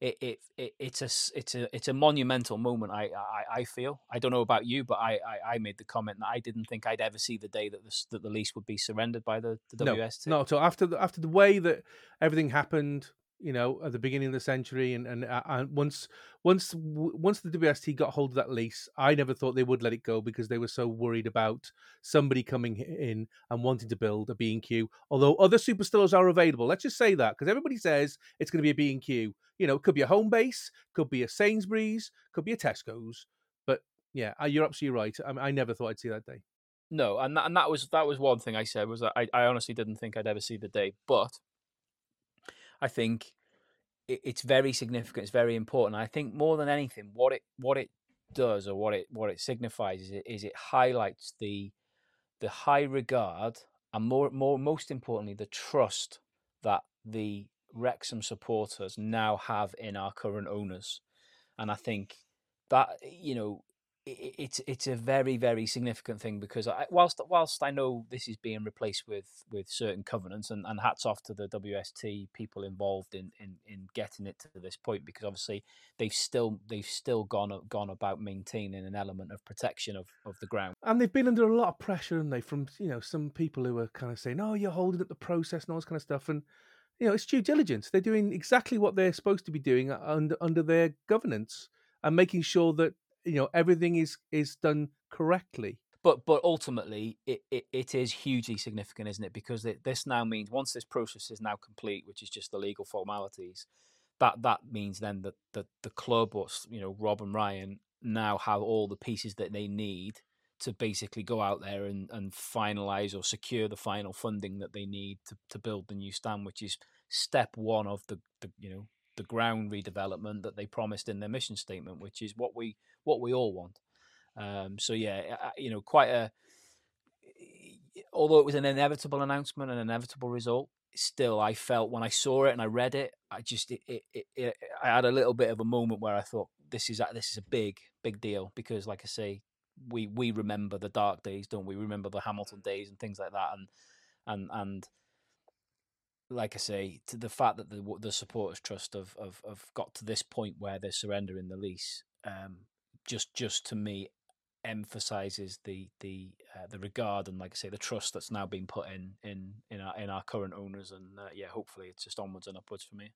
it, it, it it's a it's a it's a monumental moment. I, I I feel. I don't know about you, but I, I, I made the comment that I didn't think I'd ever see the day that the that the lease would be surrendered by the, the WST. No, no. So after the, after the way that everything happened, you know, at the beginning of the century, and and, uh, and once once once the WST got hold of that lease, I never thought they would let it go because they were so worried about somebody coming in and wanting to build a B and Q. Although other superstores are available, let's just say that because everybody says it's going to be a B and Q. You know, it could be a Homebase, could be a Sainsbury's, could be a Tesco's. But yeah, uh, you're absolutely right. I, I never thought I'd see that day. No, and that, and that was that was one thing I said was that I, I honestly didn't think I'd ever see the day, but I think it, it's very significant. It's very important. I think more than anything, what it what it does or what it what it signifies is it, is it highlights the the high regard and more more most importantly the trust that the Wrexham supporters now have in our current owners, and I think that you know it's it's a very very significant thing because I, whilst whilst I know this is being replaced with with certain covenants and, and hats off to the WST people involved in, in, in getting it to this point because obviously they've still they've still gone gone about maintaining an element of protection of, of the ground. And they've been under a lot of pressure and they from you know some people who are kind of saying oh you're holding up the process and all this kind of stuff. And you know it's due diligence. They're doing exactly what they're supposed to be doing under under their governance and making sure that you know everything is is done correctly. But but ultimately it, it, it is hugely significant isn't it? Because it, this now means once this process is now complete which is just the legal formalities that that means then that the, the club or you know rob and ryan now have all the pieces that they need to basically go out there and, and finalize or secure the final funding that they need to, to build the new stand which is step one of the, the you know the ground redevelopment that they promised in their mission statement, which is what we what we all want. Um, so yeah, you know, quite a. Although it was an inevitable announcement, an inevitable result, still I felt when I saw it and I read it, I just it, it, it, it, I had a little bit of a moment where I thought this is this is a big big deal because, like I say, we we remember the dark days, don't we? Remember the Hamilton days and things like that, and and and like I say, to the fact that the the supporters trust have, have, have got to this point where they're surrendering the lease, um, just just to me emphasizes the the uh, the regard and like I say the trust that's now been put in in in our in our current owners and uh, yeah hopefully it's just onwards and upwards for me.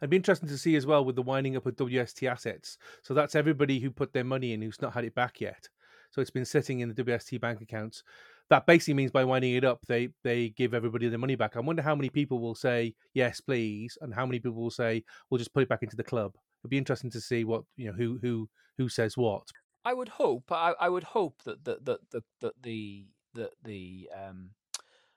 It'd be interesting to see as well with the winding up of WST assets. So that's everybody who put their money in who's not had it back yet. So it's been sitting in the WST bank accounts that basically means by winding it up, they they give everybody their money back. I wonder how many people will say yes, please, and how many people will say we'll just put it back into the club. It'd be interesting to see what you know who who who says what. I would hope. I, I would hope that the the the the the, the, the um,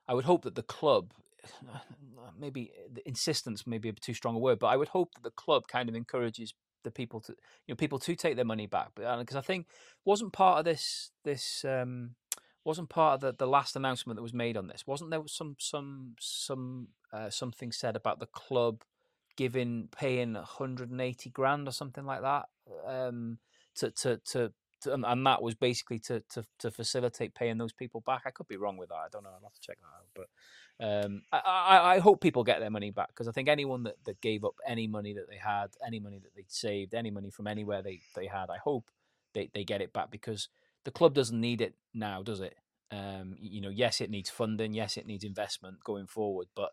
I would hope that the club maybe the insistence maybe a too strong a word, but I would hope that the club kind of encourages the people to you know people to take their money back because uh, I think wasn't part of this this um, wasn't part of the, the last announcement that was made on this. Wasn't there some some some uh, something said about the club giving paying 180 grand or something like that um, to, to to to, and, that was basically to, to to facilitate paying those people back. I could be wrong with that. I don't know. I'll have to check that out. But um, I, I, I hope people get their money back because I think anyone that, that gave up any money that they had, any money that they'd saved, any money from anywhere they, they had, I hope they, they get it back because the club doesn't need it now, does it? Um, you know, yes, it needs funding, yes, it needs investment going forward, but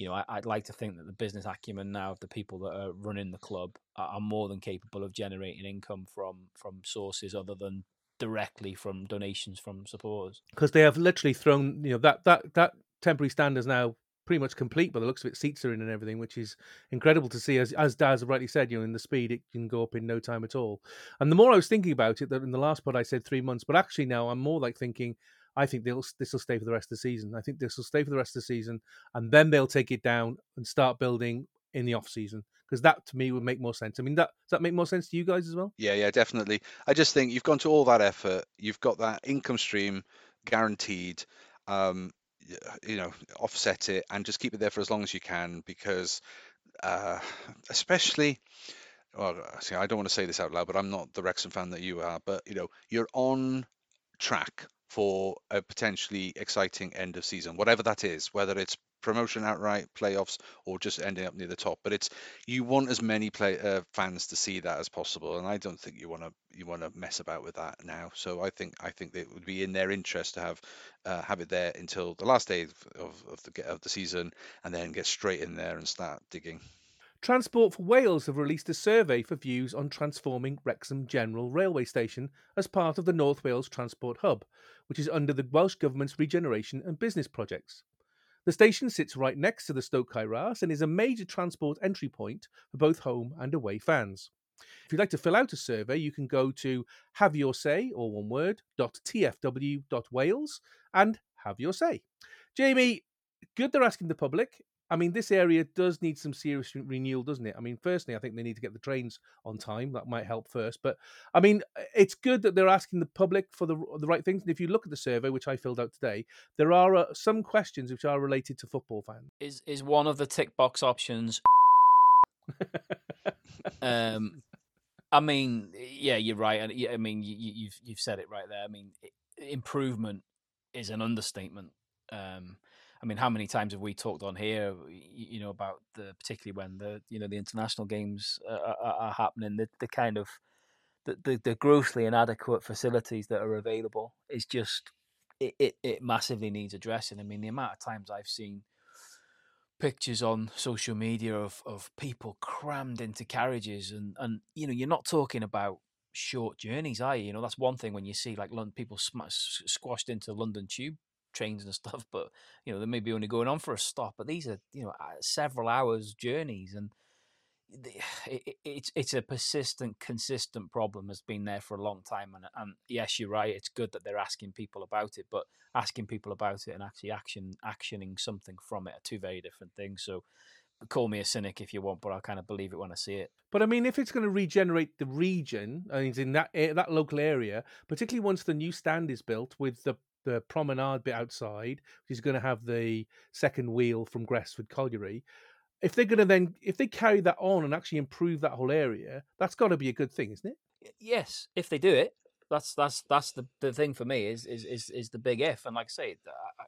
you know, I, would like to think that the business acumen now of the people that are running the club are, are, more than capable of generating income from from sources other than directly from donations from supporters. Because they have literally thrown, you know, that that that temporary stand is now pretty much complete by the looks of it. Seats are in and everything, which is incredible to see. As as Daz rightly said, you know, in the speed it can go up in no time at all. And the more I was thinking about it, that in the last pod I said three months, but actually now I'm more like thinking. I think they'll this will stay for the rest of the season. I think this will stay for the rest of the season, and then they'll take it down and start building in the off season because that to me would make more sense. I mean, that does that make more sense to you guys as well? Yeah, yeah, definitely. I just think you've gone to all that effort, you've got that income stream guaranteed. Um, you know offset it and just keep it there for as long as you can because uh, especially well see I don't want to say this out loud but I'm not the Wrexham fan that you are but you know you're on track for a potentially exciting end of season, whatever that is, whether it's promotion outright, playoffs, or just ending up near the top. But it's you want as many play uh, fans to see that as possible, and I don't think you want to you want to mess about with that now. So I think I think it would be in their interest to have uh, have it there until the last day of, of, the of the season, and then get straight in there and start digging. Transport for Wales have released a survey for views on transforming Wrexham General Railway Station as part of the North Wales Transport Hub, which is under the Welsh Government's regeneration and business projects. The station sits right next to the Stoke Ras and is a major transport entry point for both home and away fans. If you'd like to fill out a survey, you can go to have your say, or one word, .tfw.wales and have your say. Jamie, good they're asking the public. I mean, this area does need some serious renewal, doesn't it? I mean, firstly, I think they need to get the trains on time. That might help first. But I mean, it's good that they're asking the public for the the right things. And if you look at the survey, which I filled out today, there are uh, some questions which are related to football fans. Is is one of the tick box options? um, I mean, yeah, you're right. And I mean, you, you've you've said it right there. I mean, improvement is an understatement. Um, I mean, how many times have we talked on here, you know, about the particularly when the you know the international games uh, are, are, are happening, the the kind of the, the, the grossly inadequate facilities that are available is just it, it, it massively needs addressing. I mean, the amount of times I've seen pictures on social media of, of people crammed into carriages and, and you know you're not talking about short journeys are you you know that's one thing when you see like people sm- squashed into London tube trains and stuff, but you know they may be only going on for a stop. But these are you know several hours journeys, and it, it's it's a persistent, consistent problem has been there for a long time. And and yes, you're right. It's good that they're asking people about it, but asking people about it and actually action actioning something from it are two very different things. So call me a cynic if you want, but I kind of believe it when I see it. But I mean, if it's going to regenerate the region, I mean, in that eh, that local area, particularly once the new stand is built with the the promenade bit outside, which is going to have the second wheel from Gresford Colliery. If they're going to then, if they carry that on and actually improve that whole area, that's got to be a good thing, isn't it? Yes, if they do it, that's that's that's the the thing for me is is is, is the big if. And like I say,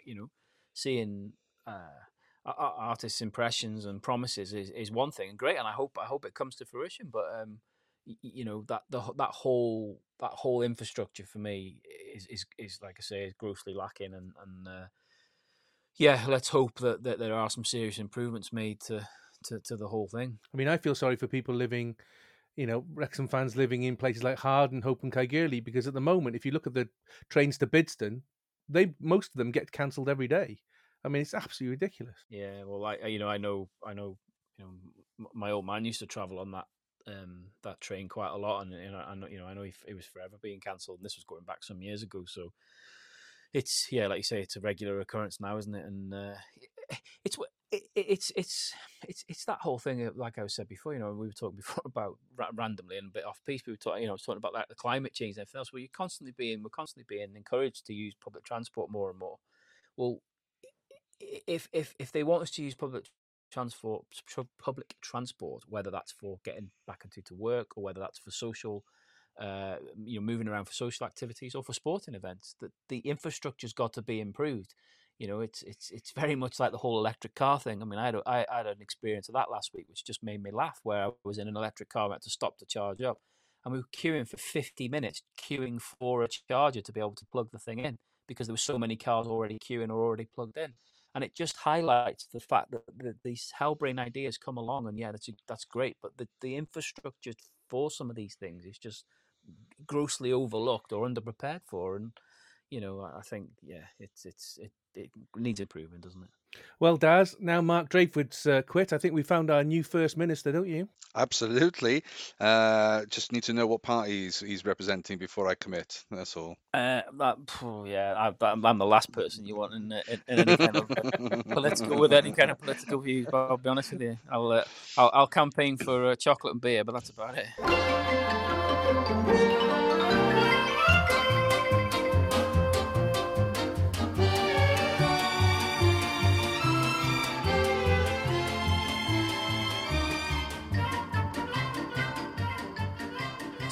you know, seeing. Uh, artists' impressions and promises is, is one thing and great, and I hope I hope it comes to fruition. But um, you know that the that whole that whole infrastructure for me is is, is like I say is grossly lacking and and uh, yeah let's hope that, that there are some serious improvements made to, to to the whole thing. I mean I feel sorry for people living you know Wrexham fans living in places like Hawarden, Hope and Caergwrle because at the moment if you look at the trains to Bidston they most of them get cancelled every day. I mean it's absolutely ridiculous. Yeah, well I you know I know I know you know my old man used to travel on that um, that train quite a lot, and, I you know I know it was forever being cancelled, and this was going back some years ago. So it's yeah, like you say, it's a regular occurrence now, isn't it? And uh, it's it, it's it's it's it's that whole thing. Like I said before, you know, we were talking before about randomly and a bit off piece. We were talking, you know, talking about like the climate change and everything else. Where you're constantly being we're constantly being encouraged to use public transport more and more. Well, if if if they want us to use public transport, public transport, whether that's for getting back into to work or whether that's for social, uh, you know, moving around for social activities or for sporting events. That the infrastructure's got to be improved. You know, it's it's it's very much like the whole electric car thing. I mean, I had a, I, I had an experience of that last week, which just made me laugh. Where I was in an electric car, I had to stop to charge up, and we were queuing for fifty minutes, queuing for a charger to be able to plug the thing in because there were so many cars already queuing or already plugged in and it just highlights the fact that, these hellbrain ideas come along, and yeah, that's that's great, but the the infrastructure for some of these things is just grossly overlooked or underprepared for, and you know, I think yeah, it's it's it, it needs improvement, doesn't it? Well, Daz, now Mark Drakeford's uh, quit. I think we found our new first minister, don't you? Absolutely. Uh, just need to know what party he's, he's representing before I commit. That's all. Uh, that, oh, yeah, I, am the last person you want in, in, in any kind of uh, political with any kind of political views. But I'll be honest with you, I'll uh, I'll, I'll, campaign for uh, chocolate and beer, but that's about it.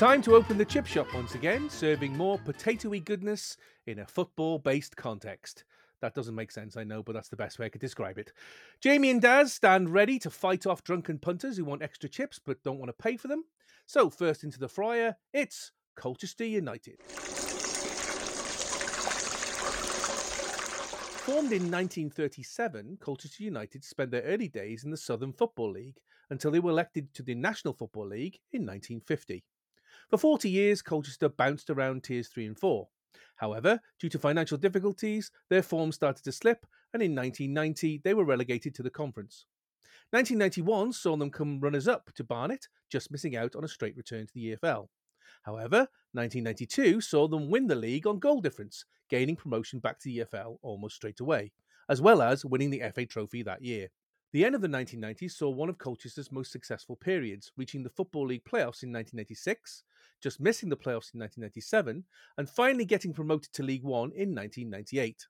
Time to open the chip shop once again, serving more potatoey goodness in a football based context. That doesn't make sense, I know, but that's the best way I could describe it. Jamie and Daz stand ready to fight off drunken punters who want extra chips but don't want to pay for them. So, first into the fryer, it's Colchester United. Formed in 1937, Colchester United spent their early days in the Southern Football League until they were elected to the National Football League in 1950. For 40 years, Colchester bounced around tiers 3 and 4. However, due to financial difficulties, their form started to slip, and in 1990 they were relegated to the conference. 1991 saw them come runners up to Barnet, just missing out on a straight return to the EFL. However, 1992 saw them win the league on goal difference, gaining promotion back to the EFL almost straight away, as well as winning the FA Trophy that year. The end of the 1990s saw one of Colchester's most successful periods, reaching the Football League playoffs in 1996, just missing the playoffs in 1997, and finally getting promoted to League One in 1998.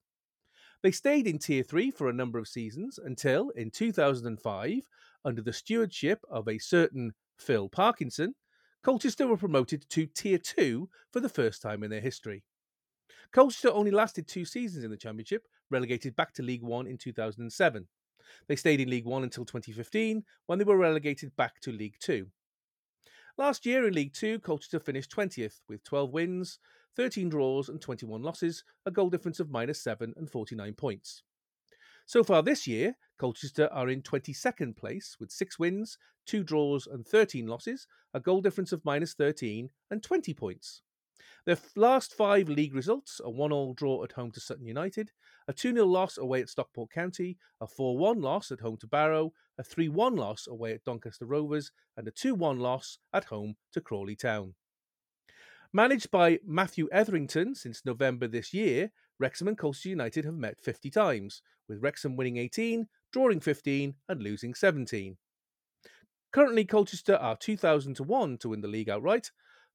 They stayed in Tier 3 for a number of seasons until, in 2005, under the stewardship of a certain Phil Parkinson, Colchester were promoted to Tier 2 for the first time in their history. Colchester only lasted two seasons in the Championship, relegated back to League One in 2007. They stayed in League One until 2015, when they were relegated back to League Two. Last year in League Two, Colchester finished 20th with 12 wins, 13 draws, and 21 losses, a goal difference of minus 7 and 49 points. So far this year, Colchester are in 22nd place with 6 wins, 2 draws, and 13 losses, a goal difference of minus 13 and 20 points. Their last five league results a 1 all draw at home to Sutton United, a 2 0 loss away at Stockport County, a 4 1 loss at home to Barrow, a 3 1 loss away at Doncaster Rovers, and a 2 1 loss at home to Crawley Town. Managed by Matthew Etherington since November this year, Wrexham and Colchester United have met 50 times, with Wrexham winning 18, drawing 15, and losing 17. Currently, Colchester are 2,000 to 1 to win the league outright,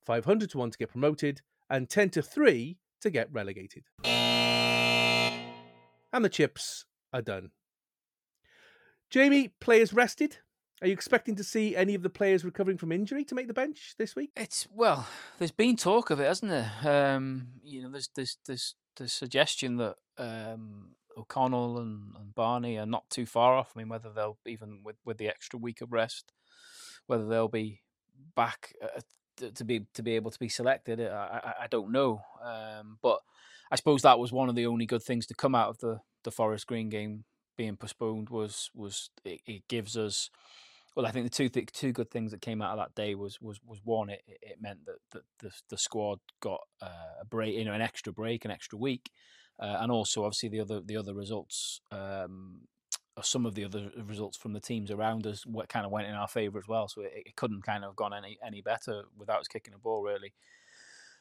500 to 1 to get promoted, and 10 to 3 to get relegated. And the chips are done. Jamie, players rested. Are you expecting to see any of the players recovering from injury to make the bench this week? It's well, there's been talk of it, hasn't there? Um, you know, there's there's there's the suggestion that um, O'Connell and, and Barney are not too far off. I mean, whether they'll even with with the extra week of rest, whether they'll be back uh, to, be to be able to be selected, I I, I don't know. Um, but I suppose that was one of the only good things to come out of the the Forest Green game being postponed was was it, it gives us well, I think the two th- two good things that came out of that day was was was one, it, it meant that, that the the squad got uh, a break, you know, an extra break, an extra week, uh, and also obviously the other the other results, um, some of the other results from the teams around us, what kind of went in our favour as well. So it, it couldn't kind of gone any any better without us kicking a ball really.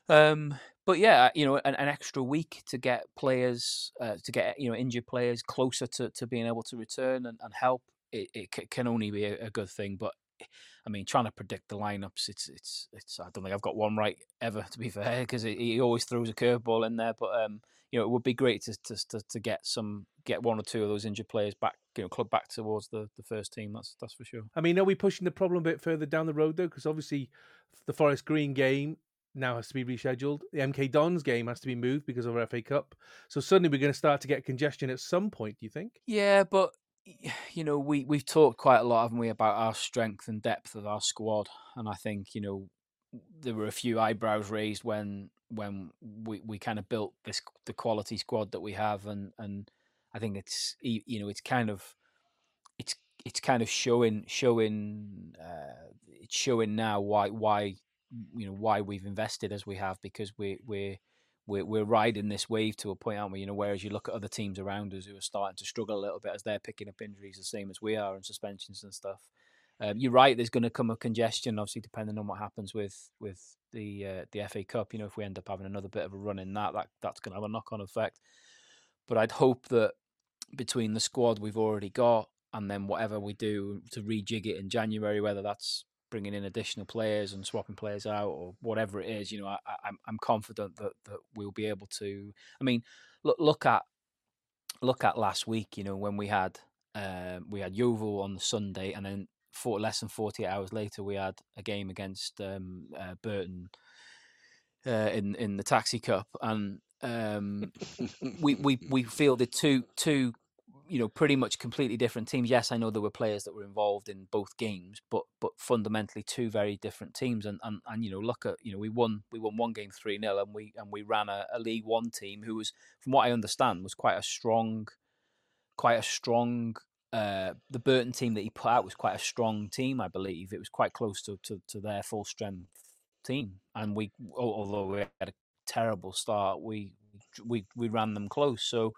Um, but yeah, you know, an, an extra week to get players, uh, to get you know injured players closer to, to being able to return and, and help it, it can only be a, a, good thing. But I mean, trying to predict the lineups, it's it's it's. I don't think I've got one right ever, to be fair, because he always throws a curveball in there. But um, you know, it would be great to, to to get some get one or two of those injured players back, you know, club back towards the, the first team. That's that's for sure. I mean, are we pushing the problem a bit further down the road though? Because obviously, the Forest Green game now has to be rescheduled. The MK Dons game has to be moved because of our FA Cup. So suddenly we're going to start to get congestion at some point. Do you think? Yeah, but you know, we we've talked quite a lot, haven't we, about our strength and depth of our squad, and I think you know there were a few eyebrows raised when when we, we kind of built this the quality squad that we have, and and I think it's you know it's kind of it's it's kind of showing showing uh, it's showing now why why you know why we've invested as we have because we we're we're, we're riding this wave to a point, aren't we? You know, whereas you look at other teams around us who are starting to struggle a little bit as they're picking up injuries, the same as we are, and suspensions and stuff. Um, you're right. There's going to come a congestion, obviously, depending on what happens with with the uh, the FA Cup. You know, if we end up having another bit of a run in that, that that's going to have a knock on effect. But I'd hope that between the squad we've already got and then whatever we do to rejig it in January, whether that's bringing in additional players and swapping players out or whatever it is, you know, I, I'm I'm confident that that we'll be able to. I mean, look look at look at last week, you know, when we had um, we had Yeovil on the Sunday and then for less than 48 hours later, we had a game against um, uh, Burton uh, in in the Taxi Cup, and um, we we we fielded two two you know pretty much completely different teams. Yes, I know there were players that were involved in both games, but but fundamentally two very different teams. And and, and you know look at you know we won we won one game three 0 and we and we ran a, a League One team who was from what I understand was quite a strong, quite a strong. Uh, the Burton team that he put out was quite a strong team, I believe. It was quite close to, to, to their full strength team, and we although we had a terrible start, we we we ran them close. So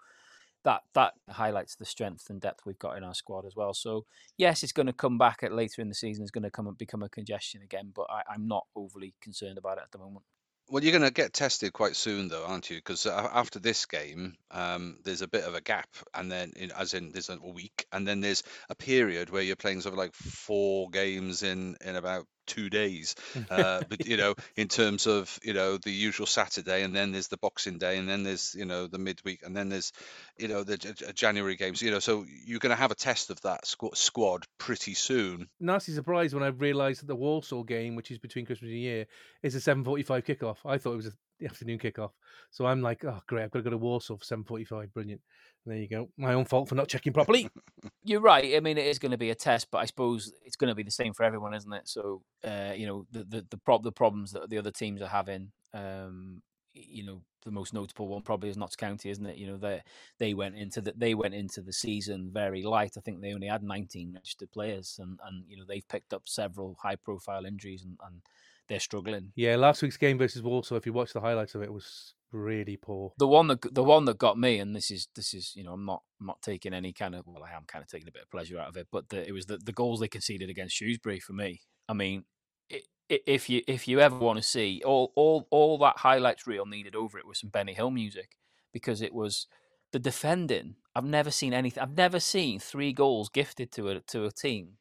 that that highlights the strength and depth we've got in our squad as well. So yes, it's going to come back at later in the season. It's going to come and become a congestion again, but I, I'm not overly concerned about it at the moment. Well, you're going to get tested quite soon, though, aren't you? Because after this game, um, there's a bit of a gap, and then, in, as in, there's a week, and then there's a period where you're playing sort of like four games in in about two days. Uh, but you know, in terms of you know the usual Saturday, and then there's the Boxing Day, and then there's you know the midweek, and then there's you know the January games. You know, so you're going to have a test of that squ- squad pretty soon. Nasty surprise when I realised that the Walsall game, which is between Christmas and New Year, is a 7:45 kickoff. I thought it was the afternoon kickoff. So I'm like, oh great, I've got to go to Walsall for 7:45. Brilliant. There you go. My own fault for not checking properly. You're right. I mean, it is going to be a test, but I suppose it's going to be the same for everyone, isn't it? So, uh, you know, the the the, prob- the problems that the other teams are having. Um, you know, the most notable one probably is Notts County, isn't it? You know, they they went into the they went into the season very light. I think they only had 19 registered players, and and you know they've picked up several high profile injuries, and and they're struggling. Yeah, last week's game versus Walsall, if you watch the highlights of it, was really poor. The one that the one that got me, and this is this is you know I'm not I'm not taking any kind of well I am kind of taking a bit of pleasure out of it, but the, it was the the goals they conceded against Shrewsbury for me. I mean, it, if you if you ever want to see all all all that highlights reel needed over it was some Benny Hill music because it was the defending. I've never seen anything. I've never seen three goals gifted to a to a team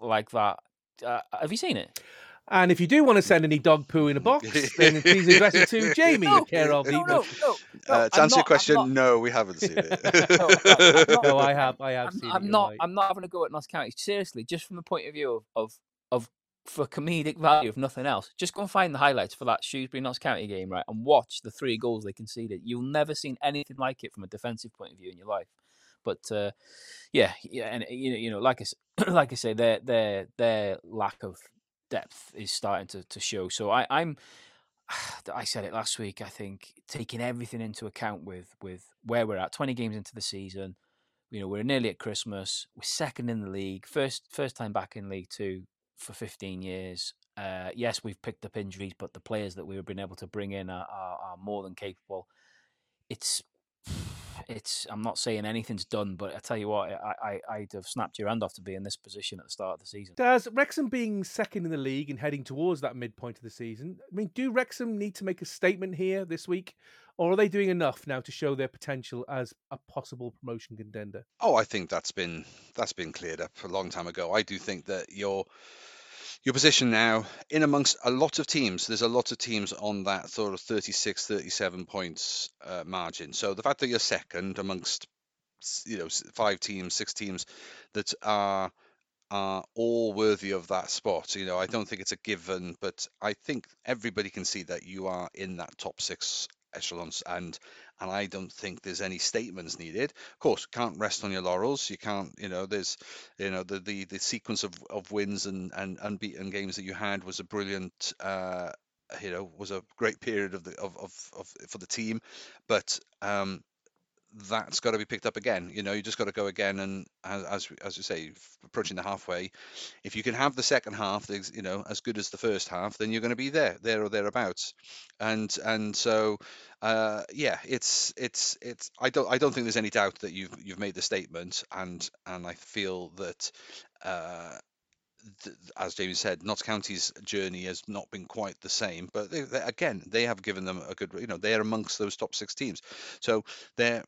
like that. Uh, have you seen it? And if you do want to send any dog poo in a box, then please address it to Jamie, no, care of no, no, no, uh, To answer your question, no, we haven't seen it. no, no, I have, I have I'm, seen I'm it. not, Right. I'm not having a go at Notts County. Seriously, just from the point of view of, of, of for comedic value, if nothing else, just go and find the highlights for that Shrewsbury Notts County game, right, and watch the three goals they conceded. You'll never seen anything like it from a defensive point of view in your life. But uh, yeah, yeah, and you know, you know, like I, s- like I say, their their their lack of depth is starting to, to show. So I, I'm, I said it last week. I think taking everything into account with with where we're at, twenty games into the season, you know, we're nearly at Christmas. We're second in the league, first first time back in League Two for fifteen years. Uh, yes, we've picked up injuries, but the players that we've been able to bring in are, are, are more than capable. It's it's I'm not saying anything's done, but I tell you what, I, I I'd have snapped your hand off to be in this position at the start of the season. Does Wrexham being second in the league and heading towards that midpoint of the season? I mean, do Wrexham need to make a statement here this week, or are they doing enough now to show their potential as a possible promotion contender? Oh, I think that's been that's been cleared up a long time ago. I do think that your your position now in amongst a lot of teams. There's a lot of teams on that sort of 36 37 points uh, margin. So the fact that you're second amongst you know five teams six teams that are are all worthy of that spot you know i don't think it's a given but i think everybody can see that you are in that top six echelons and and i don't think there's any statements needed. Of course can't rest on your laurels. You can't you know there's you know the the, the sequence of, of wins and, and unbeaten games that you had was a brilliant uh you know was a great period of the of, of, of for the team. But um that's got to be picked up again. You know you just got to go again and as as, you say approaching the halfway. If you can have the second half you know as good as the first half then you're going to be there there or thereabouts. And and so uh yeah it's it's it's i don't i don't think there's any doubt that you've you've made the statement and and i feel that uh as Jamie said, Notts County's journey has not been quite the same, but they, they, again, they have given them a good, you know, they are amongst those top six teams. So they're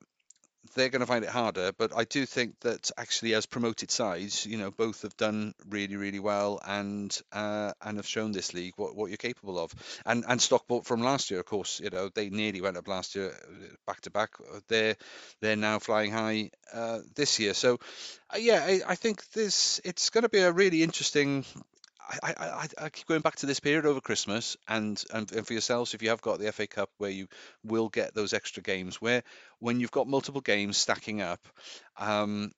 they're going to find it harder. But I do think that actually, as promoted sides, you know, both have done really, really well and uh, and have shown this league what, what you're capable of. And and Stockport from last year, of course, you know, they nearly went up last year, uh, back to back. They're they're now flying high uh, this year. So uh, yeah, I, I think this it's going to be a really interesting I, I, I keep going back to this period over Christmas, and, and and for yourselves, if you have got the FA Cup, where you will get those extra games, where when you've got multiple games stacking up, um,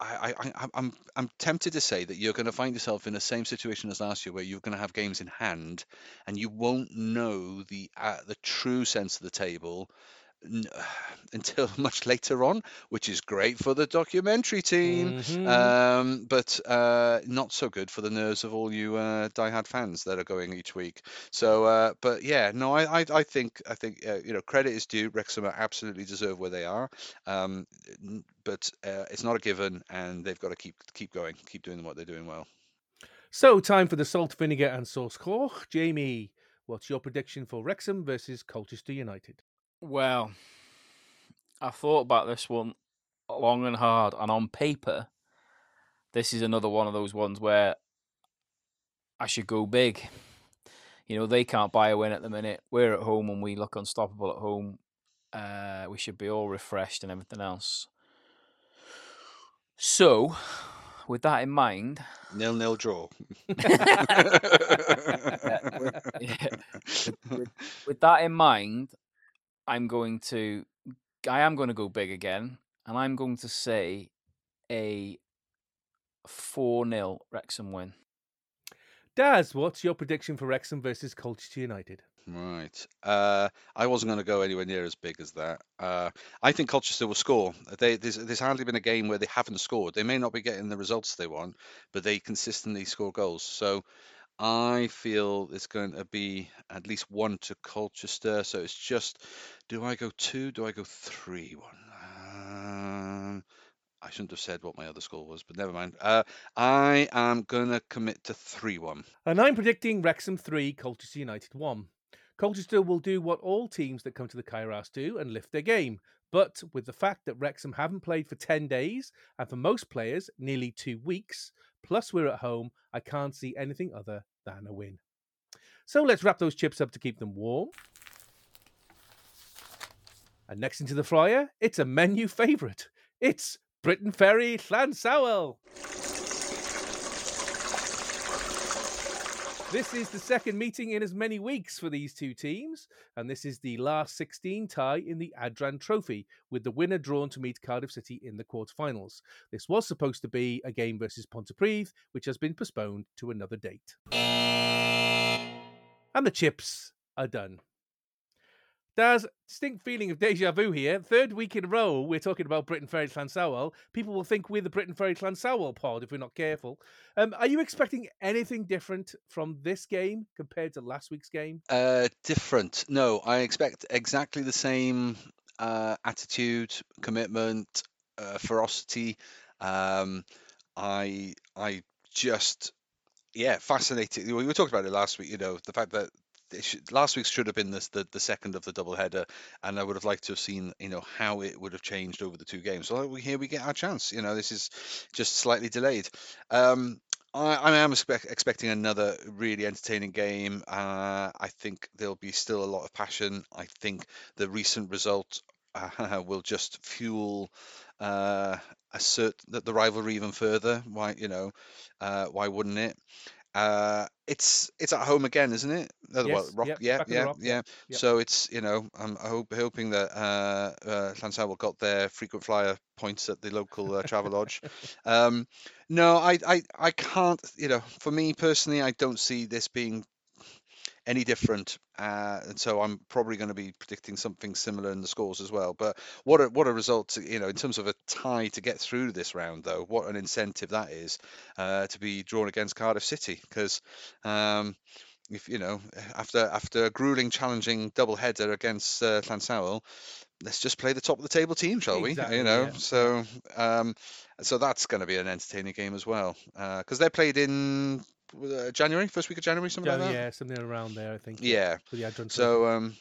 I, I, I'm I'm tempted to say that you're going to find yourself in the same situation as last year, where you're going to have games in hand, and you won't know the uh, the true sense of the table until much later on, which is great for the documentary team, Mhm. um, but uh, not so good for the nerves of all you uh, diehard fans that are going each week. So, uh, but yeah, no, I, I, I think, I think, uh, you know, credit is due. Wrexham absolutely deserve where they are, um, but uh, it's not a given, and they've got to keep keep going, keep doing what they're doing well. So, time for the salt, vinegar, and sauce core. Jamie, what's your prediction for Wrexham versus Colchester United? Well, I thought about this one long and hard, and on paper, this is another one of those ones where I should go big. You know, they can't buy a win at the minute. We're at home and we look unstoppable at home. Uh, we should be all refreshed and everything else. So, with that in mind, Nil nil draw. yeah, with, with that in mind, I'm going to, I am going to go big again, and I'm going to say a four 0 Wrexham win. Daz, what's your prediction for Wrexham versus Colchester United? Right. Uh, I wasn't going to go anywhere near as big as that. Uh, I think Colchester will score. They, there's, there's hardly been a game where they haven't scored. They may not be getting the results they want, but they consistently score goals. So I feel it's going to be at least one to Colchester. So it's just, do I go two? Do I go three? One. Um, I shouldn't have said what my other score was, but never mind. Uh, I am going to commit to three one. And I'm predicting Wrexham 3, Colchester United 1. Colchester will do what all teams that come to the Cae Ras do and lift their game. But with the fact that Wrexham haven't played for 10 days, and for most players, nearly two weeks, plus we're at home, I can't see anything other than a win. So let's wrap those chips up to keep them warm. And next into the fryer, it's a menu favourite. It's Briton Ferry Llansawel. This is the second meeting in as many weeks for these two teams, and this is the last 16 tie in the Adran Trophy, with the winner drawn to meet Cardiff City in the quarterfinals. This was supposed to be a game versus Pontypridd, which has been postponed to another date. And the chips are done. There's distinct feeling of deja vu here. Third week in a row, we're talking about Briton Ferry Llansawel. People will think we're the Briton Ferry Llansawel pod if we're not careful. Um, are you expecting anything different from this game compared to last week's game? Uh, different. No, I expect exactly the same uh, attitude, commitment, uh, ferocity. Um, I I just yeah, fascinating. We talking about it last week. You know, the fact that last week should have been this, the the second of the double header, and I would have liked to have seen you know how it would have changed over the two games. So here we get our chance. You know, this is just slightly delayed. Um, I, I am expect, expecting another really entertaining game. Uh, I think there'll be still a lot of passion. I think the recent result uh, will just fuel uh, assert that the rivalry even further. Why you know, uh, why wouldn't it? Uh, it's it's at home again, isn't it? Well, Rock, yep, yeah, back at the yeah, Rock, yeah. yep. So it's you know I'm hope, hoping that uh, uh, Llansawel got their frequent flyer points at the local uh, travel lodge. Um, no, I, I I can't. You know, for me personally, I don't see this being any different, uh, and so I'm probably going to be predicting something similar in the scores as well. But what a what a result! You know, in terms of a tie to get through this round, though, what an incentive that is uh, to be drawn against Cardiff City because. Um, if you know, after after a grueling, challenging double header against uh, Llansawel, let's just play the top of the table team, shall we? You know, yeah, so um, so that's going to be an entertaining game as well because they're played in uh, January, first week of January, something Yeah, like that. yeah, something around there, I think. Yeah. The So um,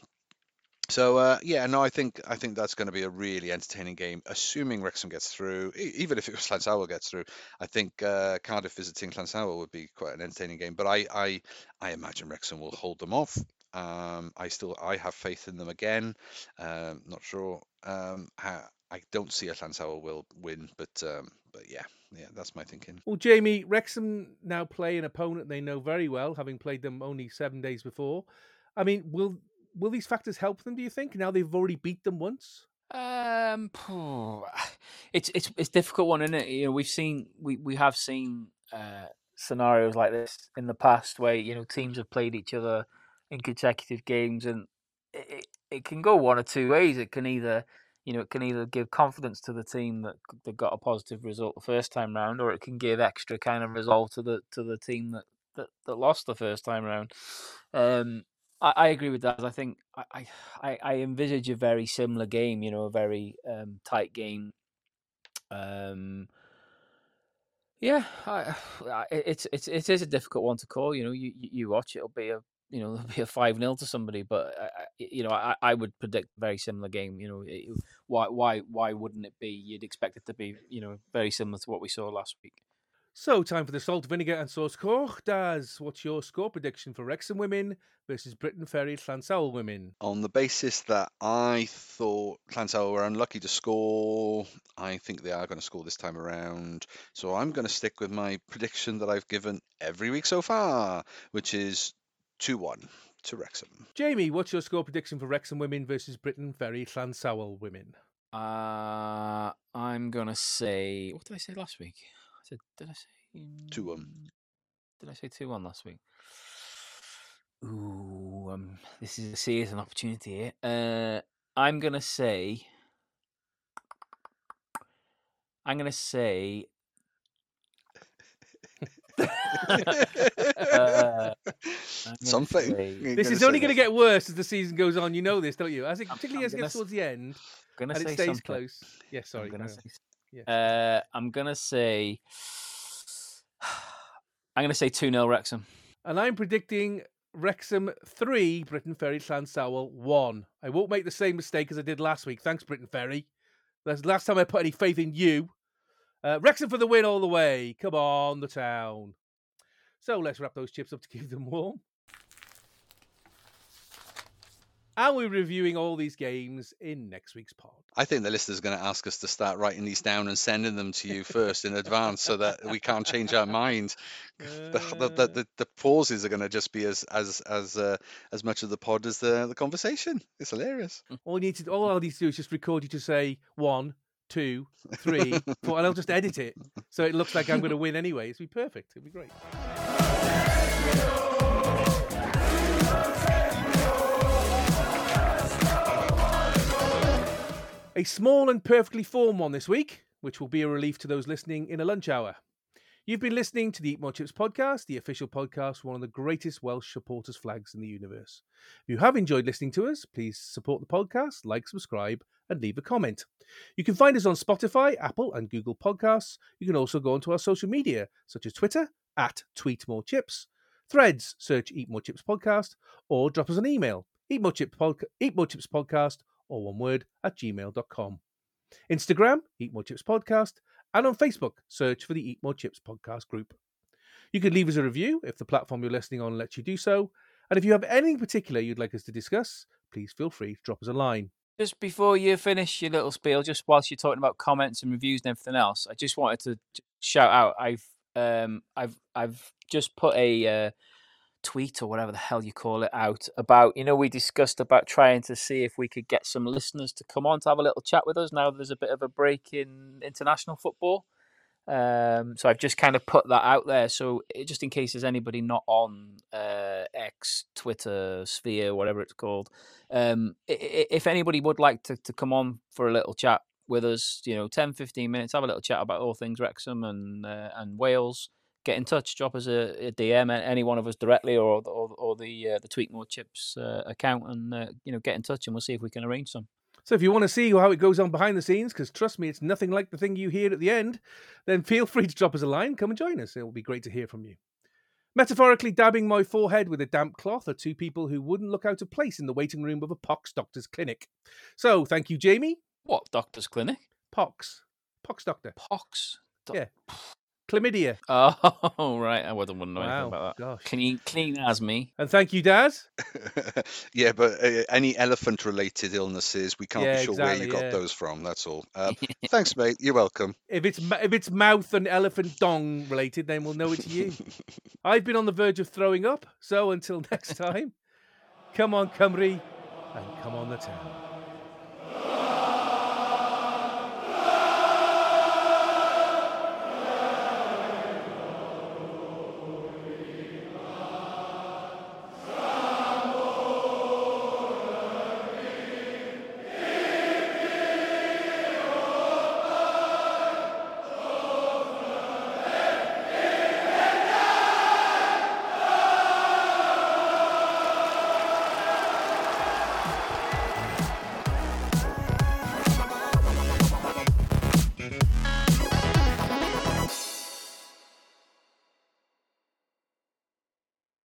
So uh, yeah, no, I think I think that's going to be a really entertaining game, assuming Wrexham gets through. E- even if it was Llansawel gets through, I think uh, Cardiff visiting Llansawel would be quite an entertaining game. But I I, I imagine Wrexham will hold them off. Um, I still I have faith in them again. Um, not sure. Um, how, I don't see a Llansawel will win, but um, but yeah, yeah, that's my thinking. Well, Jamie, Wrexham now play an opponent they know very well, having played them only seven days before. I mean, will will these factors help them? Do you think now they've already beat them once? Um, it's it's it's a difficult one, isn't it? You know, we've seen we we have seen uh, scenarios like this in the past where you know teams have played each other in consecutive games, and it, it, it can go one or two ways. It can either you know it can either give confidence to the team that they got a positive result the first time round, or it can give extra kind of resolve to the to the team that that, that lost the first time round. Um, I, I agree with that. I think I, I, I envisage a very similar game. You know, a very um, tight game. Um, yeah, I, it's it's it is a difficult one to call. You know, you you watch it'll be a you know it'll be a five 0 to somebody, but uh, you know I, I would predict a very similar game. You know, why why why wouldn't it be? You'd expect it to be you know very similar to what we saw last week. So, time for the salt, vinegar, and sauce Koch. Daz, what's your score prediction for Wrexham women versus Briton Ferry Llansawel women? On the basis that I thought Llansawel were unlucky to score, I think they are going to score this time around. So I'm going to stick with my prediction that I've given every week so far, which is 2 1 to Wrexham. Jamie, what's your score prediction for Wrexham women versus Briton Ferry Llansawel women? Uh, I'm going to say, what did I say last week? I said, did I say two one? Did I say two one last week? Ooh, um, this is a serious an opportunity here. Uh, I'm gonna say, I'm gonna say. uh, Something. Say, this is only going to get worse as the season goes on. You know this, don't you? As it, particularly as it gets towards the end, and it stays something. close. Yeah, sorry. I'm gonna, say, yeah. Uh, I'm gonna say I'm going to say 2 0 Wrexham. And I'm predicting Wrexham 3, Briton Ferry Llansawel 1. I won't make the same mistake as I did last week. Thanks, Briton Ferry. That's the last time I put any faith in you. Uh, Wrexham for the win all the way. Come on, the town. So let's wrap those chips up to keep them warm. And we're reviewing all these games in next week's pod. I think the listeners are going to ask us to start writing these down and sending them to you first in advance so that we can't change our mind. Uh... The, the, the, the, pauses are going to just be as as as uh, as much of the pod as the the conversation. It's hilarious. All you need to all I need to do is just record you to say one, two, three, four, and I'll just edit it so it looks like I'm going to win anyway. It'll be perfect. It'll be great. A small and perfectly formed one this week, which will be a relief to those listening in a lunch hour. You've been listening to the Eat More Chips podcast, the official podcast for one of the greatest Welsh supporters flags in the universe. If you have enjoyed listening to us, please support the podcast, like, subscribe, and leave a comment. You can find us on Spotify, Apple, and Google Podcasts. You can also go onto our social media, such as Twitter, at Tweet More Chips, Threads, search Eat More Chips Podcast, or drop us an email, Eat More Chips, Podca- Eat More Chips Podcast or one word, at gmail.com. Instagram, Eat More Chips Podcast, and on Facebook, search for the Eat More Chips Podcast group. You can leave us a review if the platform you're listening on lets you do so. And if you have anything particular you'd like us to discuss, please feel free to drop us a line. Just before you finish your little spiel, just whilst you're talking about comments and reviews and everything else, I just wanted to shout out. I've um, I've I've just put a uh, tweet or whatever the hell you call it out about you know we discussed about trying to see if we could get some listeners to come on to have a little chat with us now there's a bit of a break in international football. Um, so I've just kind of put that out there. So just in case there's anybody not on uh, X Twitter Sphere whatever it's called um, if anybody would like to, to come on for a little chat with us you know 10 15 minutes have a little chat about all things Wrexham and uh, and Wales get in touch, drop us a, a DM, any one of us directly, or or, or the uh, the Tweet More Chips uh, account, and uh, you know get in touch, and we'll see if we can arrange some. So if you want to see how it goes on behind the scenes, because trust me, it's nothing like the thing you hear at the end, then feel free to drop us a line, come and join us. It will be great to hear from you. Metaphorically dabbing my forehead with a damp cloth are two people who wouldn't look out of place in the waiting room of a pox doctor's clinic. So, thank you, Jamie. What doctor's clinic? Pox. Pox doctor. Pox. Do- Yeah. Chlamydia. Oh right, I wouldn't, wouldn't know anything about that. Gosh. Clean, clean as me. And thank you, Dad. yeah, but uh, any elephant-related illnesses, we can't Yeah, be sure where you got yeah. those from. That's all. Um, thanks, mate. You're welcome. If it's if it's mouth and elephant dong related, then we'll know it's you. I've been on the verge of throwing up, so until next time, come on, Cymru, and come on the town.